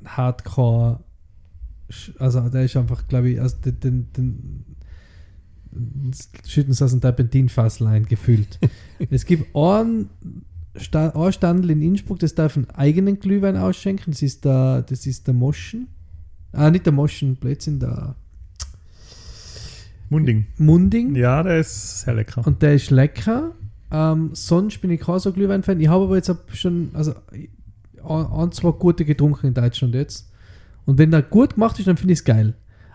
hardcore. Also, der ist einfach, glaube ich, also den, den, den schütten sie aus dem Terpentinfasslein gefüllt. es gibt einen, Sta Standel in Innsbruck, das darf einen eigenen Glühwein ausschenken. Das ist der, das ist der Moschen. Ah, nicht der Moschen, Blödsinn, der Munding. Munding. Ja, der ist sehr lecker. Und der ist lecker. Ähm, sonst bin ich kein so Glühwein-Fan. Ich habe aber jetzt schon also, ein, zwei gute getrunken in Deutschland jetzt. Und wenn der gut gemacht ist, dann finde ich es geil.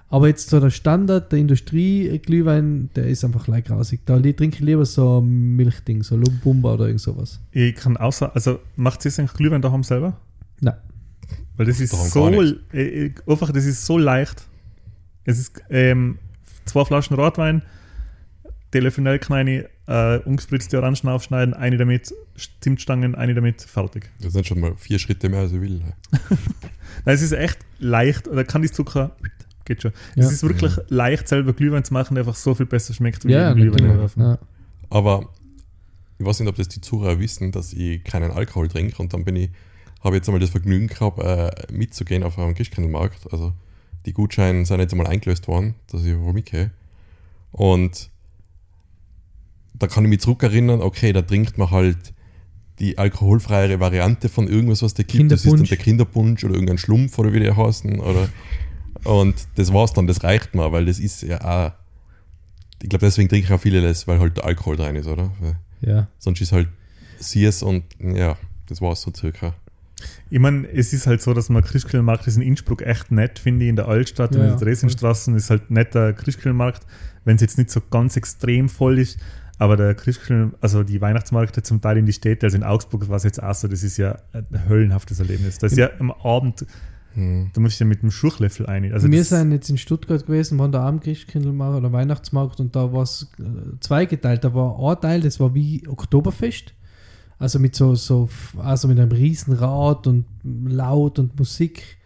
Aber jetzt so der Standard, der Industrie-Glühwein, der ist einfach leicht grausig. Da trinke ich lieber so ein Milchding, so Lumbumba oder irgend sowas. Ich kann außer, also macht sie eigentlich Glühwein daheim selber? Nein. Weil das ist Darum so, äh, äh, einfach, das ist so leicht. Es ist ähm, zwei Flaschen Rotwein, Telefonell kleine, äh, ungespritzte Orangen aufschneiden, eine damit, Zimtstangen, eine damit, fertig. Das sind schon mal vier Schritte mehr, als ich will. Nein, es ist echt leicht, oder kann die Zucker, geht schon. Ja. Es ist wirklich leicht, selber Glühwein zu machen, der einfach so viel besser schmeckt wie Ja, Glühwein. Ja. Aber ich weiß nicht, ob das die Zuhörer wissen, dass ich keinen Alkohol trinke und dann bin ich, habe jetzt einmal das Vergnügen gehabt, äh, mitzugehen auf einem Christkindlmarkt. Also die Gutscheine sind jetzt einmal eingelöst worden, dass ich wo mitgehe. Und da kann ich mich zurückerinnern, okay, da trinkt man halt die alkoholfreiere Variante von irgendwas, was der gibt. Das ist dann der Kinderpunsch oder irgendein Schlumpf oder wie die heißen. Oder, und das war's dann, das reicht mir, weil das ist ja auch. Ich glaube, deswegen trinke ich auch viele das, weil halt der Alkohol drin ist, oder? Weil ja. sonst ist halt Sears und ja, das war's so circa. Ich meine, es ist halt so, dass man Christkindlmarkt ist in Innsbruck echt nett, finde ich, in der Altstadt Ja, und in der Dresdenstraßen ist halt netter Christkindlmarkt, wenn es jetzt nicht so ganz extrem voll ist. Aber der Christkindl, also die Weihnachtsmärkte zum Teil in die Städte, also in Augsburg war es jetzt auch so, das ist ja ein höllenhaftes Erlebnis. Das ist ja am Abend, Hm. da musst du ja mit dem Schuchlöffel ein. Also wir sind jetzt in Stuttgart gewesen, waren da am Christkindlmarkt oder Weihnachtsmarkt und da war es äh, zweigeteilt. Da war ein Teil, das war wie Oktoberfest. Also mit so, so also mit einem Riesenrad und laut und Musik.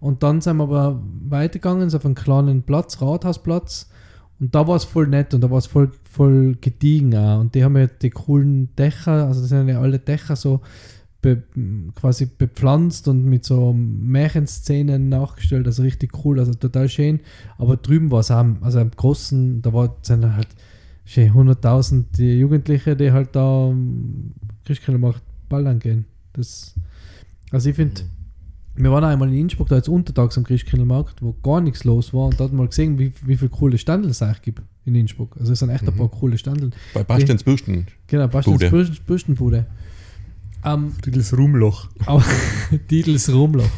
Und dann sind wir aber weitergegangen, so auf einen kleinen Platz, Rathausplatz. Und da war es voll nett und da war es voll, voll gediegen auch. Und die haben ja die coolen Dächer, also das sind ja alle Dächer so be, quasi bepflanzt und mit so Märchenszenen nachgestellt, also richtig cool, also total schön. Aber drüben war es auch, also am großen, da war, sind halt schön 100.000 die Jugendliche, die halt da am Christkindlmarkt ballern gehen. Das, also ich finde, wir waren einmal in Innsbruck, da jetzt untertags am Christkindlmarkt, wo gar nichts los war und da hat man mal gesehen, wie, wie viele coole Standel es eigentlich gibt in Innsbruck. Also es sind echt ein Mhm. paar coole Standel. Bei Bastians Bürsten. Genau, Bastians Bude. Bürsten- Bürstenbude. Ähm, das Rumloch. aber Titels Rumloch.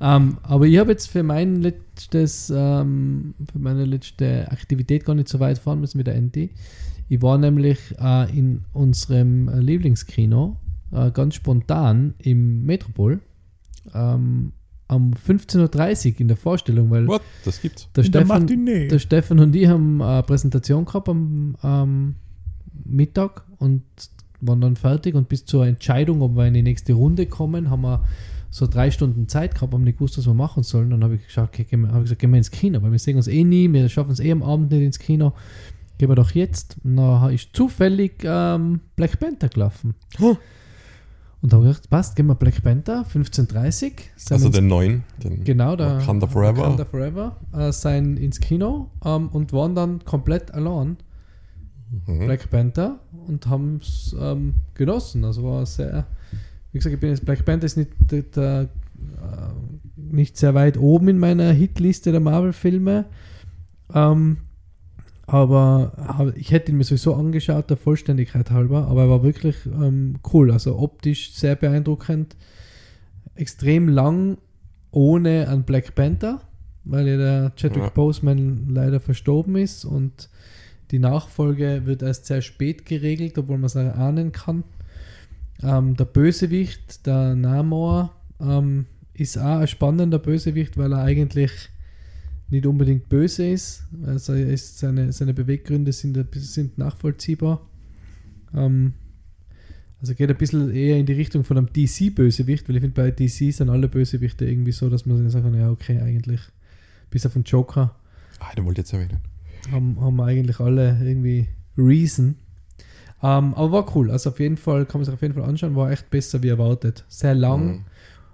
Ähm, aber ich habe jetzt für mein letztes, ähm, für meine letzte Aktivität gar nicht so weit fahren müssen wie der NT. Ich war nämlich äh, in unserem äh, Lieblingskino äh, ganz spontan im Metropol ähm, um 15.30 Uhr in der Vorstellung, weil What? Das gibt's. der In der Stefan, Matinee. der Stefan und ich haben eine Präsentation gehabt am am Mittag und waren dann fertig und bis zur Entscheidung, ob wir in die nächste Runde kommen, haben wir so drei Stunden Zeit gehabt, haben nicht gewusst, was wir machen sollen. Dann habe ich gesagt, okay, gehen wir, hab ich gesagt, gehen wir ins Kino, weil wir sehen uns eh nie, wir schaffen es eh am Abend nicht ins Kino. Gehen wir doch jetzt. Und dann ist zufällig ähm, Black Panther gelaufen. Huh. Und da habe ich gedacht, passt, gehen wir Black Panther, 15.30 Sind Also den neuen. Den Genau, da Wakanda Forever. Wakanda Forever äh, sein ins Kino ähm, und waren dann komplett allein, Mhm. Black Panther, und haben es ähm, genossen. Also war sehr, wie gesagt, ich bin jetzt, Black Panther ist nicht, der, der, äh, nicht sehr weit oben in meiner Hitliste der Marvel-Filme. Ähm, aber ich hätte ihn mir sowieso angeschaut, der Vollständigkeit halber, aber er war wirklich ähm, cool, also optisch sehr beeindruckend, extrem lang ohne einen Black Panther, weil ja der Chadwick Ja. Boseman leider verstorben ist und die Nachfolge wird erst sehr spät geregelt, obwohl man es ahnen kann. Ähm, der Bösewicht, der Namor, ähm, ist auch ein spannender Bösewicht, weil er eigentlich nicht unbedingt böse ist. Also ist seine, seine Beweggründe sind, sind nachvollziehbar. Ähm, also geht ein bisschen eher in die Richtung von einem DC-Bösewicht, weil ich finde, bei DC sind alle Bösewichte irgendwie so, dass man sagen kann, ja, okay, eigentlich, bis auf den Joker, Ah, den wollte ich jetzt erwähnen. haben, haben eigentlich alle irgendwie Reason. Ähm, aber war cool. Also auf jeden Fall, kann man sich auf jeden Fall anschauen, war echt besser wie erwartet. Sehr lang. Mhm.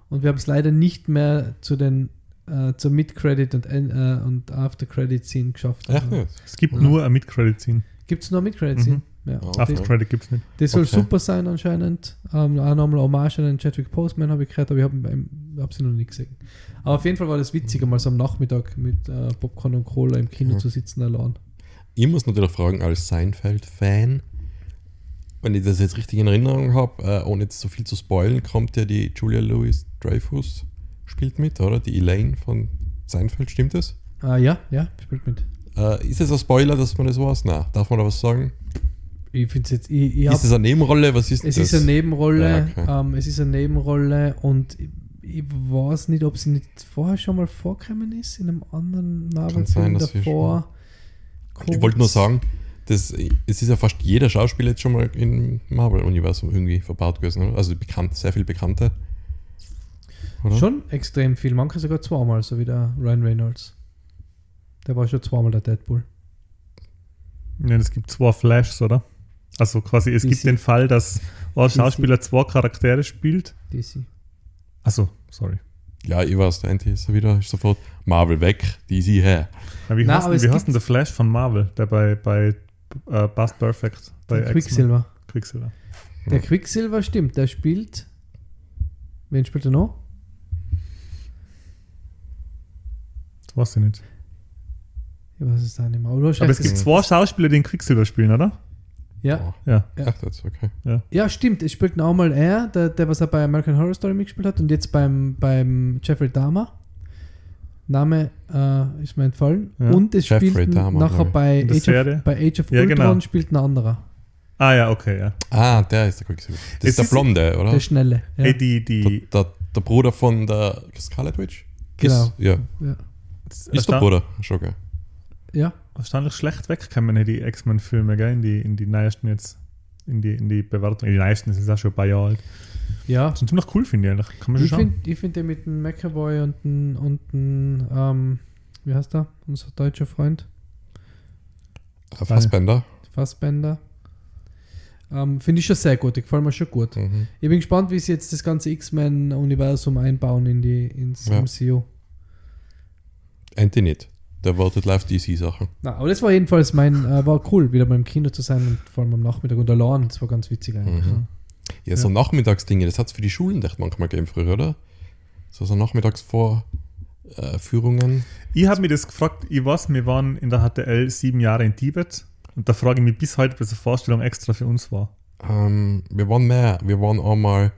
Und wir haben es leider nicht mehr zu den äh, zur Mid-Credit und, äh, und After-Credit-Scene geschafft. Also, nicht? Es gibt Ja. nur ein Mid-Credit-Scene. Gibt es nur Mid-Credit-Scene? Mhm. Ja. Ja, Die- After-Credit gibt es nicht. Das soll Okay. super sein anscheinend. Ähm, auch nochmal Hommage an den Chadwick Postman habe ich gehört, aber ich habe hab sie noch nie gesehen. Aber auf jeden Fall war das witzig, mal so am Nachmittag mit äh, Popcorn und Cola im Kino Ja. zu sitzen allein. Ich muss natürlich fragen, als Seinfeld-Fan, wenn ich das jetzt richtig in Erinnerung habe, äh, ohne jetzt so viel zu spoilen, kommt ja die Julia Louis Dreyfus spielt mit, oder? Die Elaine von Seinfeld, stimmt das? Ah, ja, ja, spielt mit. Äh, ist es ein Spoiler, dass man das weiß? Na, darf man da was sagen? Ich finde jetzt, ich, ich ist es eine Nebenrolle? Was ist es das? ist eine Nebenrolle, Ja, okay. ähm, es ist eine Nebenrolle und ich, ich weiß nicht, ob sie nicht vorher schon mal vorgekommen ist, in einem anderen sie davor. ich wollte nur sagen, das, es ist ja fast jeder Schauspieler jetzt schon mal im Marvel-Universum irgendwie verbaut gewesen? Also bekannt, sehr viel bekannter. Oder? Schon extrem viel, manche sogar zweimal, so wie der Ryan Reynolds. Der war schon zweimal der Deadpool. Ja, es gibt zwei Flashs, oder? Also quasi, es DC. gibt den Fall, dass ein Schauspieler zwei Charaktere spielt. DC. Also, sorry. Ja, ich weiß, der Anti ist wieder ist sofort Marvel weg, DC her. Ja, wie heißt, denn- wie heißt denn der Flash von Marvel, der bei, bei äh, Bust Perfect bei Quicksilver. Quicksilver. Der Quicksilver stimmt, der spielt. Wen spielt er noch? Weiß ich nicht. Ich weiß es auch nicht mehr. Aber, du hast Aber recht, es gibt zwei Schauspieler, die den Quicksilver spielen, oder? ja, Ja. Ja. Ach, das okay. ja, stimmt. Es spielt auch mal er, der, der was er bei American Horror Story mitgespielt hat und jetzt beim, beim Jeffrey Dahmer. Name äh, ist mir entfallen. Ja. Und es Jeffrey spielt Dahmer, nachher bei Age, of, bei Age of Ja, Ultron genau. spielt ein anderer. Ah ja, okay, ja. Ah, der ist der Quicksilver. Das Es ist der ist- Blonde, oder? Der Schnelle. Ja. Hey, die, die, Der, der, der Bruder von der Scarlet Witch? Genau. Ist, ja. Ja. Ist der Bruder. Schon geil. ja. erstaunlich schlecht wegkommen, die X-Men-Filme, gell? In die, in die neuesten jetzt, in die, in die Bewertung. Die neuesten sind auch schon ein paar Jahre alt. Ja. Sind ziemlich cool, finde ich eigentlich. Kann man schon Ich finde ich den mit dem McAvoy und dem, und dem ähm, wie heißt der? Unser deutscher Freund. Fassbender. Fassbender. Ähm, Finde ich schon sehr gut, gefallen mir schon gut. Mhm. Ich bin gespannt, wie sie jetzt das ganze X-Men-Universum einbauen in die, ins Ja. MCU. Anti nicht. Der wartet live DC-Sachen. Na, aber das war jedenfalls mein, äh, war cool, wieder mal im Kino zu sein und vor allem am Nachmittag und allein. Das war ganz witzig eigentlich. Mhm. Ja, so Ja. Nachmittagsdinge, das hat es für die Schulen echt manchmal gegeben früher, oder? So, so Nachmittagsvorführungen. Ich habe mir das gefragt, ich weiß, wir waren in der HTL sieben Jahre in Tibet und da frage ich mich bis heute, ob das eine Vorstellung extra für uns war. Ähm, wir waren mehr. Wir waren einmal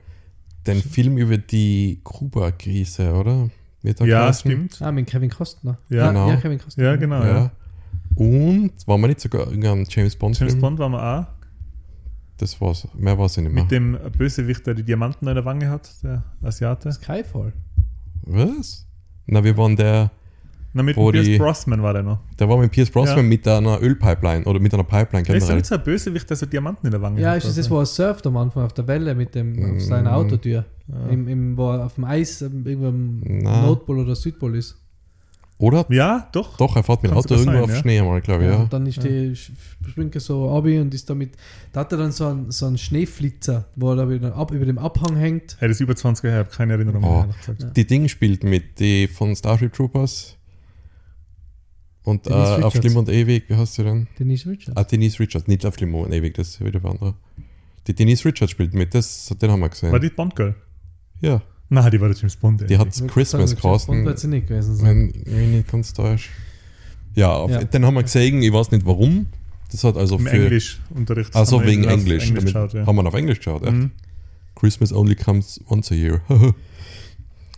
den Film über die Kuba-Krise, oder? Wird der Ja, geheißen? stimmt. Ah, mit Kevin Costner. Ja. Genau. ja Kevin Costner. Ja, genau. Ja. Ja. Und waren wir nicht sogar irgendein James Bond-Film? James Bond waren wir auch. Das war's. Mehr war es nicht mehr. Mit dem Bösewicht, der die Diamanten in der Wange hat, der Asiate. Skyfall. Was? Na, wir waren der, Na, mit Pierce die- Brosnan war der noch. der war mit Pierce Brosnan Ja. mit einer Ölpipeline oder mit einer Pipeline ist generell. nicht so ein Bösewicht, der so Diamanten in der Wange Ja, hat. ist das das, also. wo er surft am Anfang auf der Welle mit dem, auf seiner Mm. Autotür? Ja. Im, im, wo er auf dem Eis ähm, irgendwo Na. Nordpol oder Südpol ist. Oder? Ja, doch. Doch, er fährt mit dem Auto irgendwo sein, auf ja. Schnee einmal, glaube ich. Ja. Und dann ist die, springt er so ab und ist damit, da hat er dann so einen, so einen Schneeflitzer, wo er da wieder ab, über dem Abhang hängt. Hey, das ist über 20 Jahre, ich habe keine Erinnerung Oh. mehr. Ja. Die Ding spielt mit, die von Starship Troopers. Und äh, auf. Schlimm und Ewig, wie heißt sie denn? Denise Richards. Ah, Denise Richards, nicht auf Schlimm und Ewig, das ist wieder der andere. Die Denise Richards spielt mit, das, den haben wir gesehen. War die Bond Girl? ja, Nein, die war der James Bond. die hat Christmas James Bond sie nicht gewesen sein. Wenn wenn ich nicht ganz täusche. Ja, auf, Ja. den haben wir gesehen, ich weiß nicht warum. Das hat also Im für. Englischunterricht. Also wegen Englisch. Englisch damit geschaut, ja. Haben wir auf Englisch geschaut, echt. Mhm. Christmas only comes once a year.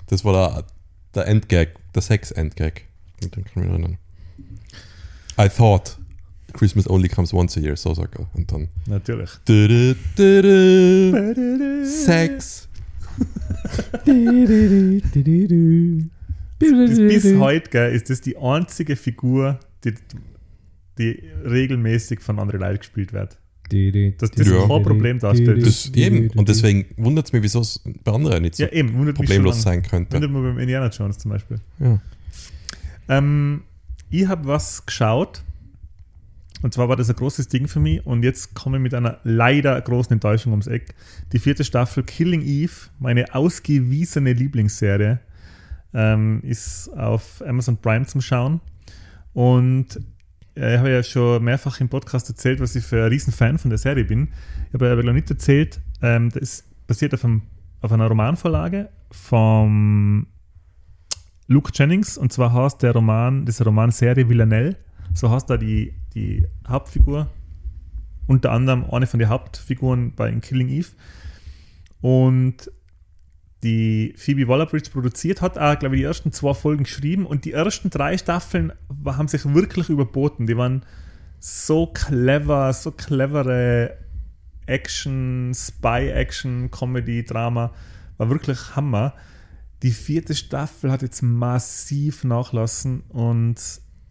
das war der, der Endgag, der Sex-Endgag. Den kann ich mich erinnern. I thought Christmas only comes once a year, so sagt er. Und dann. Natürlich. Du-du, du-du, Sex. Das, bis heute gell, ist das die einzige Figur, die, die regelmäßig von anderen Leuten gespielt wird. Dass das Ja. kein Problem darstellt. Das eben. Und deswegen wundert es mich, wieso es bei anderen nicht so ja, eben, problemlos sein könnte. Wundert mich beim Indiana Jones zum Beispiel. Ja. Ähm, ich habe was geschaut. Und zwar war das ein großes Ding für mich. Und jetzt komme ich mit einer leider großen Enttäuschung ums Eck. Die vierte Staffel Killing Eve, meine ausgewiesene Lieblingsserie, ähm, ist auf Amazon Prime zum Schauen. Und äh, ich habe ja schon mehrfach im Podcast erzählt, was ich für ein Riesenfan von der Serie bin. Ich habe aber noch nicht erzählt, ähm, das basiert auf, einem, auf einer Romanvorlage vom Luke Jennings und zwar heißt der Roman, diese Romanserie Villanelle, so heißt da die, die Hauptfigur unter anderem eine von den Hauptfiguren bei Killing Eve. Und die Phoebe Waller-Bridge produziert hat, auch, glaube ich, die ersten zwei Folgen geschrieben und die ersten drei Staffeln haben sich wirklich überboten. Die waren so clever, so clevere Action, Spy-Action, Comedy, Drama. War wirklich Hammer. Die vierte Staffel hat jetzt massiv nachlassen und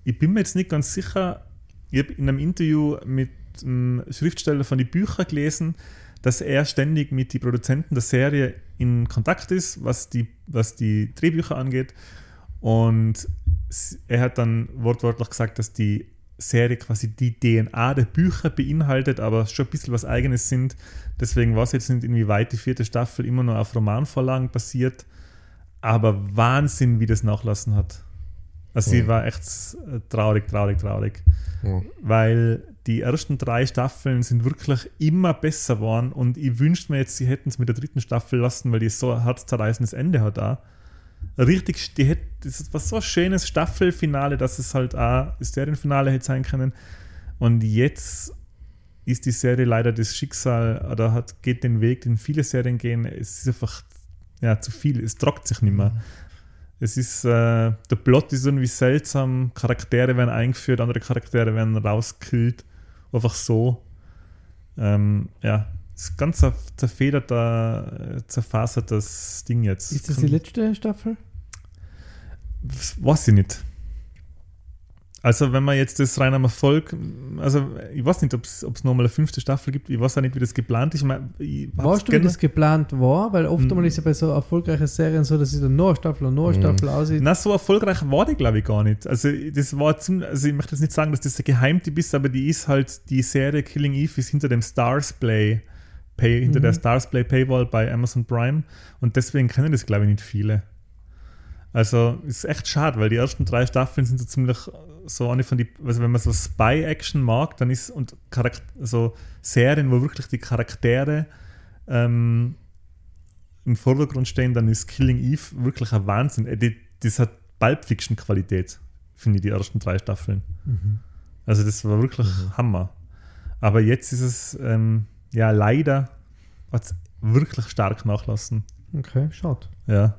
ich bin mir jetzt nicht ganz sicher. Ich habe in einem Interview mit einem Schriftsteller von den Büchern gelesen, dass er ständig mit den Produzenten der Serie in Kontakt ist, was die, was die Drehbücher angeht. Und er hat dann wortwörtlich gesagt, dass die Serie quasi die DNA der Bücher beinhaltet, aber schon ein bisschen was Eigenes sind. Deswegen weiß ich jetzt nicht, inwieweit die vierte Staffel immer noch auf Romanvorlagen basiert. Aber Wahnsinn, wie das nachlassen hat. Also sie Ja. war echt äh, traurig, traurig, traurig. Ja. Weil die ersten drei Staffeln sind wirklich immer besser geworden und ich wünschte mir jetzt, sie hätten es mit der dritten Staffel lassen, weil die so ein herzzerreißendes Ende hat da. Richtig, die hätte, das war so ein schönes Staffelfinale, dass es halt auch das Serienfinale hätte sein können. Und jetzt ist die Serie leider das Schicksal oder hat, geht den Weg, den viele Serien gehen. Es ist einfach ja, zu viel, es trockt sich nicht mehr. Es ist, äh, der Plot ist irgendwie seltsam, Charaktere werden eingeführt, andere Charaktere werden rausgekillt. Einfach so. Ähm, ja, es ist ganz zer- zerfederter, äh, zerfasertes Ding jetzt. Ist das die letzte Staffel? Das weiß ich nicht. Also, wenn man jetzt das rein am Erfolg, also ich weiß nicht, ob es nochmal eine fünfte Staffel gibt, ich weiß auch nicht, wie das geplant ist. Ich mein, ich Weißt du, wie das geplant war? Weil oft Mhm. einmal ist ja bei so erfolgreichen Serien so, dass sie dann noch eine Staffel und noch eine Mhm. Staffel aussieht. Na, so erfolgreich war die, glaube ich, gar nicht. Also, das war ziemlich, also ich möchte jetzt nicht sagen, dass das ein Geheimtipp ist, aber die ist halt, die Serie Killing Eve ist hinter dem Stars Play, Pay, hinter Mhm. der Stars Play Paywall bei Amazon Prime und deswegen kennen das, glaube ich, nicht viele. Also, ist echt schade, weil die ersten drei Staffeln sind so ziemlich so eine von die, also wenn man so Spy-Action mag, dann ist und Charakter, also Serien, wo wirklich die Charaktere ähm, im Vordergrund stehen, dann ist Killing Eve wirklich ein Wahnsinn. Äh, die, das hat Pulp Fiction-Qualität, finde ich, die ersten drei Staffeln. Mhm. Also das war wirklich Hammer. Aber jetzt ist es, ähm, ja, leider hat es wirklich stark nachlassen. Okay, schade. Ja.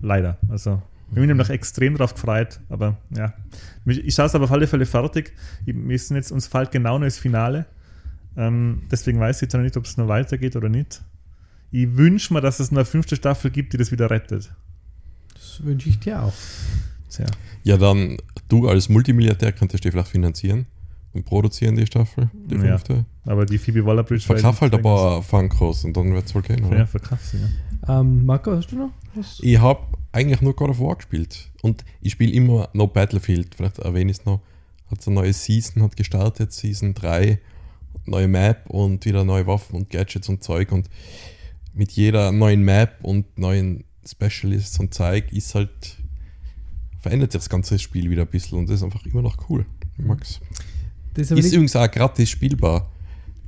Leider. Also, ich bin nämlich extrem drauf gefreut, aber ja. Ich schaue es aber auf alle Fälle fertig. Wir sind jetzt, uns fällt genau noch das Finale. Ähm, deswegen weiß ich jetzt noch nicht, ob es noch weitergeht oder nicht. Ich wünsche mir, dass es eine fünfte Staffel gibt, die das wieder rettet. Das wünsche ich dir auch. Tja. ja, dann du als Multimilliardär könntest du vielleicht finanzieren produzieren die Staffel, die Ja. fünfte. Aber die Phoebe Waller-Bridge... Verkauf halt ein paar Funkos und dann wird es wohl gehen. Oder? Ja, verkauf sie, ja. Ähm, Marco, hast du noch was? Ich habe eigentlich nur God of War gespielt. Und ich spiele immer noch Battlefield. Vielleicht erwähne ich es noch. Hat so eine neue Season hat gestartet, Season 3. Neue Map und wieder neue Waffen und Gadgets und Zeug. Und mit jeder neuen Map und neuen Specialists und Zeug ist halt. verändert sich das ganze Spiel wieder ein bisschen und das ist einfach immer noch cool. Ich mag's. Das ist Ist übrigens auch gratis spielbar.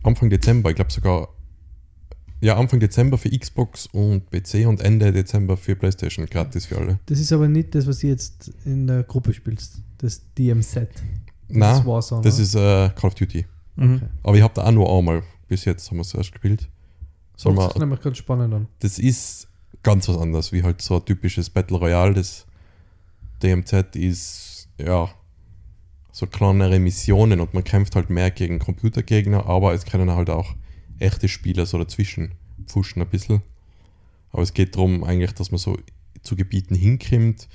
Anfang Dezember, ich glaube sogar. Ja, Anfang Dezember für Xbox und PC und Ende Dezember für PlayStation gratis für alle. das ist aber nicht das, was du jetzt in der Gruppe spielst. Das DMZ. Das Nein, ist Warzone, das ist äh, Call of Duty. Mhm. Okay. Aber ich habe da auch nur einmal. Bis jetzt haben wir es erst gespielt. Soll das ist nämlich ganz spannend an. das ist ganz was anderes, wie halt so ein typisches Battle Royale. Das DMZ ist, ja, so kleinere Missionen und man kämpft halt mehr gegen Computergegner, aber es können halt auch echte Spieler so dazwischen pfuschen ein bisschen. Aber es geht darum eigentlich, dass man so zu Gebieten hinkommt,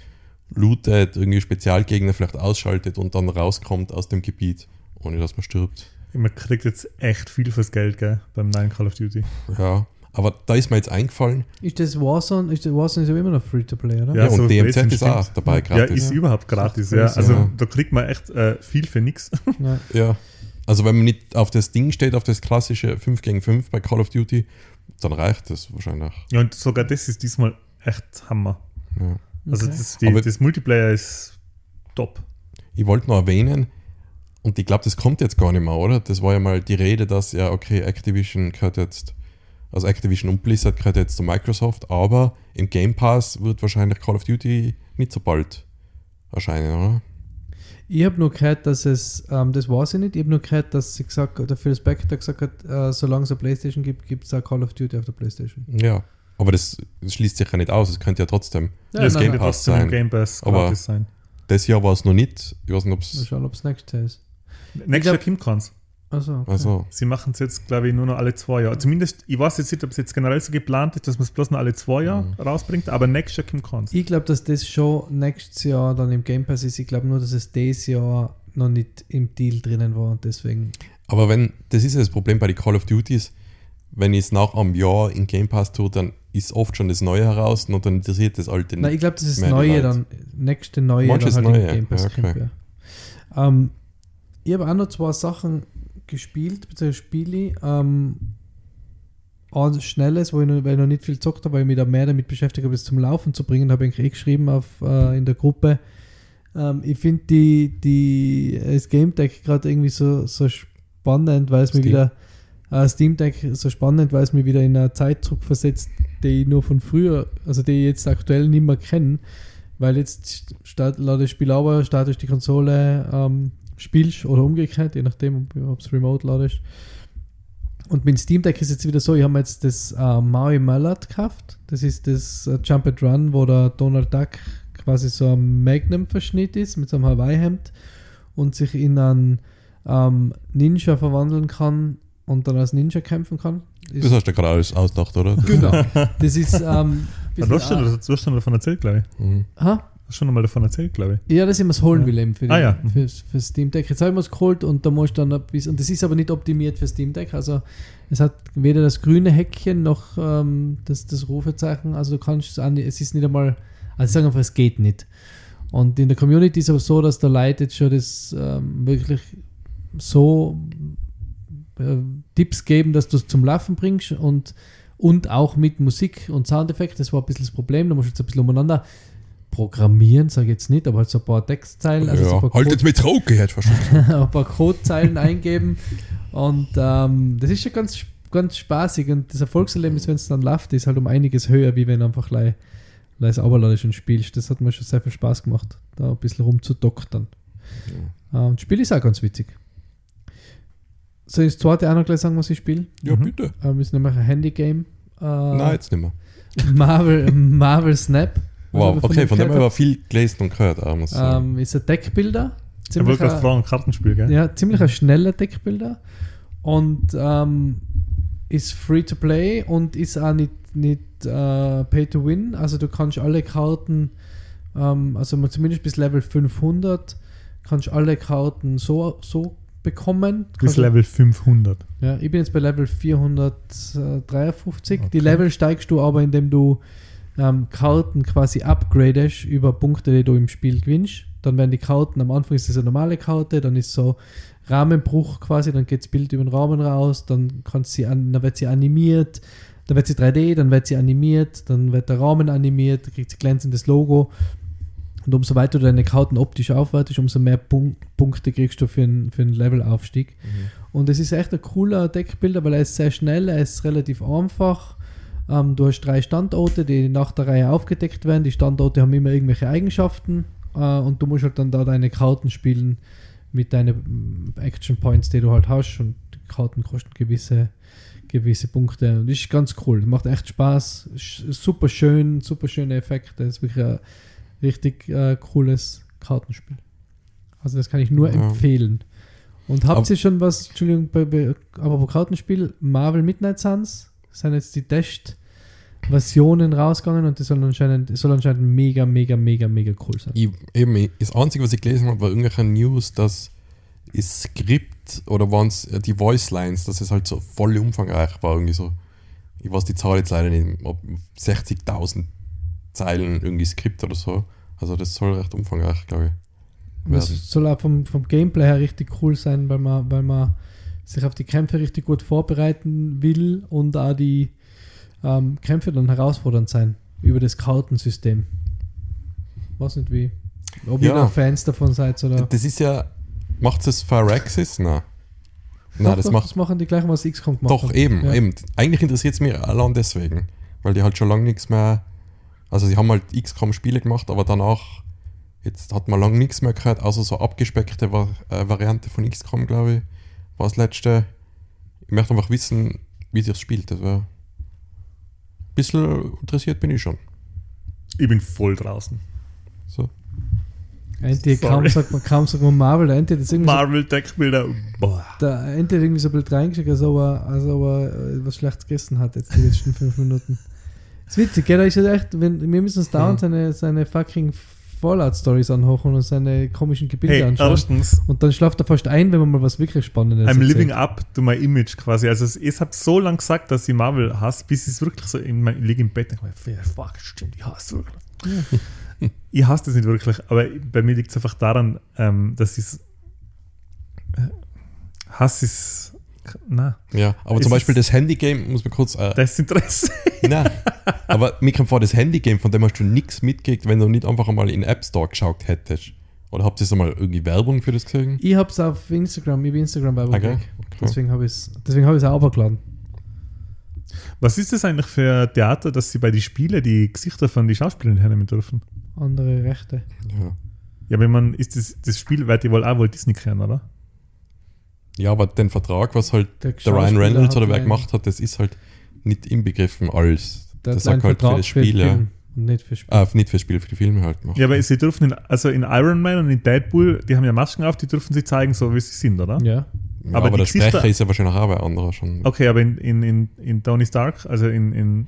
lootet, irgendwie Spezialgegner vielleicht ausschaltet und dann rauskommt aus dem Gebiet, ohne dass man stirbt. Man kriegt jetzt echt viel fürs Geld, gell, beim neuen Call of Duty. Ja, aber da ist mir jetzt eingefallen, Ist das Warzone? Ist das Warzone ist aber immer noch Free-to-Play, oder? ja, so und DMZ ist auch stimmt. dabei Ja, gratis. ist Ja. überhaupt gratis, ja. Also ja. da kriegt man echt äh, viel für nichts. Ja. Ja. Also wenn man nicht auf das Ding steht, auf das klassische 5 gegen 5 bei Call of Duty, dann reicht das wahrscheinlich. Ja, und sogar das ist diesmal echt Hammer. Ja. Also Okay. das, die, Aber- das Multiplayer ist top. Ich wollte noch erwähnen, und ich glaube, das kommt jetzt gar nicht mehr, oder? Das war ja mal die Rede, dass ja, okay, Activision gehört jetzt, also Activision und Blizzard gehört jetzt zu Microsoft, aber im Game Pass wird wahrscheinlich Call of Duty nicht so bald erscheinen, oder? Ich habe nur gehört, dass es, ähm, das weiß ich nicht, ich habe nur gehört, dass sie gesagt hat, der Phil Spector gesagt hat, äh, solange es eine Playstation gibt, gibt es auch Call of Duty auf der Playstation. Ja. Aber das, das schließt sich ja nicht aus. Es könnte ja trotzdem Ja, das nein, Game nein. Pass trotzdem im sein. Game Pass Aber- sein. Das Jahr war es noch nicht. Ich weiß nicht, ob Mal es. schauen, ob es nächstes Jahr ist. Nächstes Jahr keins. Also, okay. Also, Sie machen es jetzt, glaube ich, nur noch alle zwei Jahre. Zumindest, ich weiß jetzt nicht, ob es jetzt generell so geplant ist, dass man es bloß noch alle zwei Jahre Mhm. rausbringt, aber nächstes Jahr kommt keins. Ich glaube, dass das schon nächstes Jahr dann im Game Pass ist. Ich glaube nur, dass es dieses Jahr noch nicht im Deal drinnen war und deswegen. aber wenn, das ist ja das Problem bei den Call of Duties, wenn ich es nach einem Jahr in Game Pass tue, dann ist oft schon das Neue heraus und dann interessiert das alte Nein, ich nicht. glaube, das ist das Neue Leute. dann. Nächste Neue dann halt Neue? im Game Pass Ja, okay. kommt, ja. Ähm, ich habe auch noch zwei Sachen gespielt, beziehungsweise Spiele. Ähm, ein schnelles, wo ich noch, weil ich noch nicht viel gezockt habe, weil ich mich da mehr damit beschäftigt habe, es zum Laufen zu bringen, habe ich eigentlich eh geschrieben auf, äh, in der Gruppe. Ähm, ich finde die, die, das Game Deck gerade irgendwie so, so spannend, weil es mir wieder, äh, Steam Deck so spannend, weil es mir wieder in eine Zeit zurückversetzt, die ich nur von früher, also die ich jetzt aktuell nicht mehr kenne, weil jetzt start, lade das Spiel aber, startest die Konsole, ähm, spielst oder umgekehrt, je nachdem, ob es remote ladest. Und mit Steam Deck ist jetzt wieder so, ich habe mir jetzt das äh, Maui Mallard gekauft. Das ist das äh, Jump and Run, wo der Donald Duck quasi so ein Magnum-Verschnitt ist mit so einem Hawaii-Hemd und sich in einen ähm, Ninja verwandeln kann und dann als Ninja kämpfen kann. Ist, Das hast du gerade alles ausgedacht, oder? genau. Das ist ähm, Ja, du, hast schon, du hast schon davon erzählt, glaube ich. Mhm. ha? Hast schon einmal davon erzählt, glaube ich. Ja, dass ich mir es holen Ja. will eben für, die, Ah, ja. für, für Steam Deck. Jetzt habe ich mir es geholt und da muss ich dann ein bisschen, und das ist aber nicht optimiert für Steam Deck. Also es hat weder das grüne Häkchen noch ähm, das, das Rufezeichen. Also du kannst es nicht, es ist nicht einmal, also ich sage einfach, es geht nicht. Und in der Community ist es aber so, dass der Leute jetzt schon das ähm, wirklich so äh, Tipps geben, dass du es zum Laufen bringst und, und auch mit Musik und Soundeffekt. Das war ein bisschen das Problem. Da musst du jetzt ein bisschen umeinander programmieren, sage ich jetzt nicht, aber halt so ein paar Textzeilen, also so ein ja. paar, Halt Code, jetzt mit Rauke, hätte ich verstanden. ein paar Codezeilen eingeben. Und ähm, das ist schon ganz, ganz spaßig. Und das Erfolgserlebnis, wenn es dann läuft, ist halt um einiges höher, wie wenn du einfach gleich leise Aberladisch und spielst. Das hat mir schon sehr viel Spaß gemacht, da ein bisschen rumzudoktern. Äh, und das Spiel ist auch ganz witzig. Soll ich das zweite auch noch gleich sagen, was ich spiele? Ja, Mhm. bitte. Ähm, ist nämlich ein Handy-Game. Äh, Nein, jetzt nicht mehr. Marvel, Marvel Snap. Wow, Also, okay, von dem habe ich aber viel gelesen und gehört. Sagen. Ähm, ist ein Deckbilder. Ich wollte gerade ein- fragen, Kartenspiel, gell? Ja, ziemlich ein schneller Deckbilder und ähm, ist free to play und ist auch nicht, nicht äh, pay to win. Also du kannst alle Karten, ähm, also zumindest bis Level 500, kannst alle Karten so, so bekommen. Bis Level 500. ja, ich bin jetzt bei Level 453. Die Okay. Level steigst du aber, indem du ähm, Karten quasi upgradest über Punkte, die du im Spiel gewinnst. Dann werden die Karten, am Anfang ist das eine normale Karte, dann ist so Rahmenbruch quasi, dann geht das Bild über den Rahmen raus, dann, kannst sie an, dann wird sie animiert, dann wird sie 3D, dann wird sie animiert, dann wird der Rahmen animiert, dann kriegt sie glänzendes Logo. Und umso weiter du deine Karten optisch aufwertest, umso mehr Punk Punkte kriegst du für einen, für einen Levelaufstieg. Und es ist echt ein cooler Deckbilder, weil er ist sehr schnell, er ist relativ einfach. Ähm, du hast drei Standorte, die nach der Reihe aufgedeckt werden. Die Standorte haben immer irgendwelche Eigenschaften äh, und du musst halt dann da deine Karten spielen mit deinen mm, Action Points, die du halt hast. Und die Karten kosten gewisse, gewisse Punkte. Und das ist ganz cool. Macht echt Spaß. Super schön, super schöne Effekte. Das ist wirklich ein richtig äh, cooles Kartenspiel. Also das kann ich nur Ja. empfehlen. Und habt ihr schon was, Entschuldigung, bei, bei, aber bei Kartenspiel, Marvel Midnight Suns sind jetzt die Test-Versionen rausgegangen und die sollen anscheinend, soll anscheinend mega, mega, mega, mega cool sein. Ich, eben, das Einzige, was ich gelesen habe, war irgendwelche News, dass das Skript oder waren es die Voice Lines, dass es halt so voll umfangreich war. Irgendwie so, ich weiß die Zahl jetzt leider nicht, ob 60.000 Zeilen irgendwie Skript oder so. Also das soll recht umfangreich, glaube ich. Das soll auch vom, vom Gameplay her richtig cool sein, weil man, weil man sich auf die Kämpfe richtig gut vorbereiten will und auch die ähm, Kämpfe dann herausfordernd sein über das Kartensystem. Weiß nicht wie. Ob ihr Ja. da Fans davon seid oder. Das ist ja, macht es Phyrexis? Nein. Nein, Doch, das doch, macht das machen die gleich, was XCOM gemacht Doch, eben, Ja. eben. Eigentlich interessiert es mich allein deswegen. Weil die halt schon lange nichts mehr. Also, sie haben halt XCOM-Spiele gemacht, aber danach Jetzt hat man lange nichts mehr gehört, außer so abgespeckte Va äh, Variante von XCOM, glaube ich. War das letzte. Ich möchte einfach wissen, wie sich spielt. Das war. Bisschen interessiert bin ich schon. Ich bin voll draußen. So. Sorry. kaum sagt man, kaum sagt man Marvel, der Enti hat jetzt irgendwie so, Marvel-Deckbilder. Boah. der Enti hat irgendwie so ein Bild reingeschickt, als ob er, als ob er äh, was Schlechtes gegessen hat jetzt die letzten fünf Minuten. Das ist witzig, gell? Da ist ja echt, wenn, wir müssen uns dauernd seine, seine fucking Fallout-Stories anhochen und seine komischen Gebilde Hey, anschauen. erstens, Und dann schlaft er fast ein, wenn man mal was wirklich Spannendes I'm erzählt. living up to my image quasi. Also es- ich habe so lange gesagt, dass ich Marvel hasse, bis ich es wirklich so in mein, ich liege im Bett und denke, fuck, stimmt, ich hasse es wirklich. ich hasse das nicht wirklich, aber bei mir liegt es einfach daran, ähm, dass ich es äh, Hass ist na, Ja, aber Es zum Beispiel ist- das Handygame, muss man kurz. Äh, Desinteresse. nein, aber mir kommt vor, das Handygame, von dem hast du nichts mitgekriegt, wenn du nicht einfach einmal in den App Store geschaut hättest. Oder habt ihr so mal irgendwie Werbung für das gesehen? Ich hab's auf Instagram, ich bin instagram bei Okay. okay. Deswegen habe ich es deswegen hab ich's auch runtergeladen. Was ist das eigentlich für Theater, dass sie bei den Spielen die Gesichter von den Schauspielern hernehmen dürfen? Andere Rechte. Ja. Ja, wenn man, ist das, das Spiel, weil die wohl auch wohl Disney kennen, oder? Ja, aber den Vertrag, was halt Der der Ryan Reynolds oder wer gemacht hat, das ist halt nicht inbegriffen als. Der das sagt halt für Vertrag das für den Spiel, ja. Und nicht für Spiel. Ah, nicht für Spiel, für die Filme halt machen. Ja, aber sie dürfen, in, also in Iron Man und in Deadpool, die haben ja Masken auf, die dürfen sie zeigen, so wie sie sind, oder? Ja. Ja, aber der Sprecher ist ja wahrscheinlich auch bei anderer schon. Okay, aber in, in, in, in Tony Stark, also in, in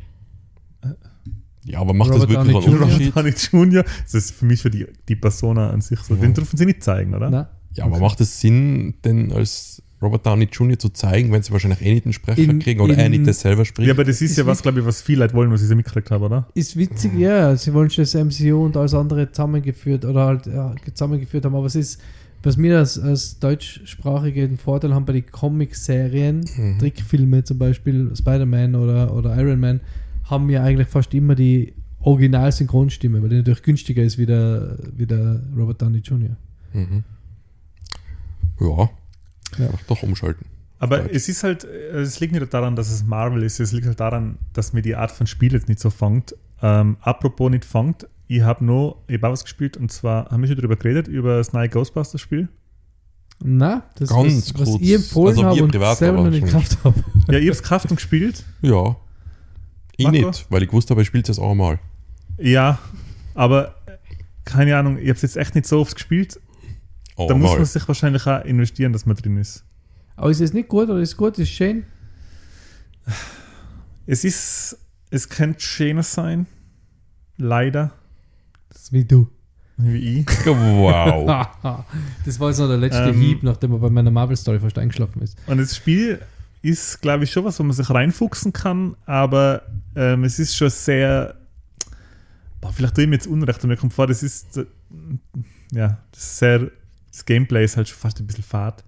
Ja, aber macht Robert das wirklich Downey einen Jr. Unterschied? Downey Jr., das ist für mich für die, die Persona an sich so. Ja. Den dürfen sie nicht zeigen, oder? Nein. Ja, aber macht es Sinn, denn als Robert Downey Jr. zu zeigen, wenn sie wahrscheinlich eh nicht einen Sprecher In- kriegen oder er in- nicht das selber spricht? Ja, aber das ist Ist ja was, glaube ich, was viele Leute wollen, was ich so mitgekriegt habe, oder? Ist witzig, ja. Sie wollen schon das MCU und alles andere zusammengeführt oder halt ja, zusammengeführt haben, aber es ist, was wir als, als Deutschsprachige den Vorteil haben bei den Comic-Serien, Mhm. Trickfilme zum Beispiel, Spider-Man oder, oder Iron Man, haben wir eigentlich fast immer die Original-Synchronstimme, weil die natürlich günstiger ist wie der, wie der Robert Downey Jr. Mhm. Ja, Ja. Doch umschalten. Aber es ist halt, äh, es liegt nicht daran, dass es Marvel ist, es liegt halt daran, dass mir die Art von Spiel jetzt nicht so fangt. Ähm, apropos nicht fangt, ich habe noch, ich habe auch was gespielt und zwar, haben wir schon darüber geredet, über das neue Ghostbusters-Spiel? Na, das Ganz was, was kurz. ich empfohlen Also habe und privat selber noch nicht gekauft habe. Ja, habe es gekauft und gespielt. Ja. Ich Marco? nicht, weil ich gewusst habe, ich spiele es auch mal. Ja, aber äh, keine Ahnung, ich habe es jetzt echt nicht so oft gespielt. Oh, da muss man sich wahrscheinlich auch investieren, dass man drin ist. Aber ist es nicht gut oder ist es gut? Ist es schön? Es ist, es könnte schöner sein. Leider. Das ist wie du. Wie ich. Wow. das war jetzt noch der letzte Ähm, Hieb, nachdem er bei meiner Marvel-Story fast eingeschlafen ist. Und das Spiel ist, glaube ich, schon was, wo man sich reinfuchsen kann, aber ähm, es ist schon sehr. Boah, vielleicht tue ich mir jetzt Unrecht und mir kommt vor, das ist. äh, Ja, das ist sehr. Das Gameplay ist halt schon fast ein bisschen fad.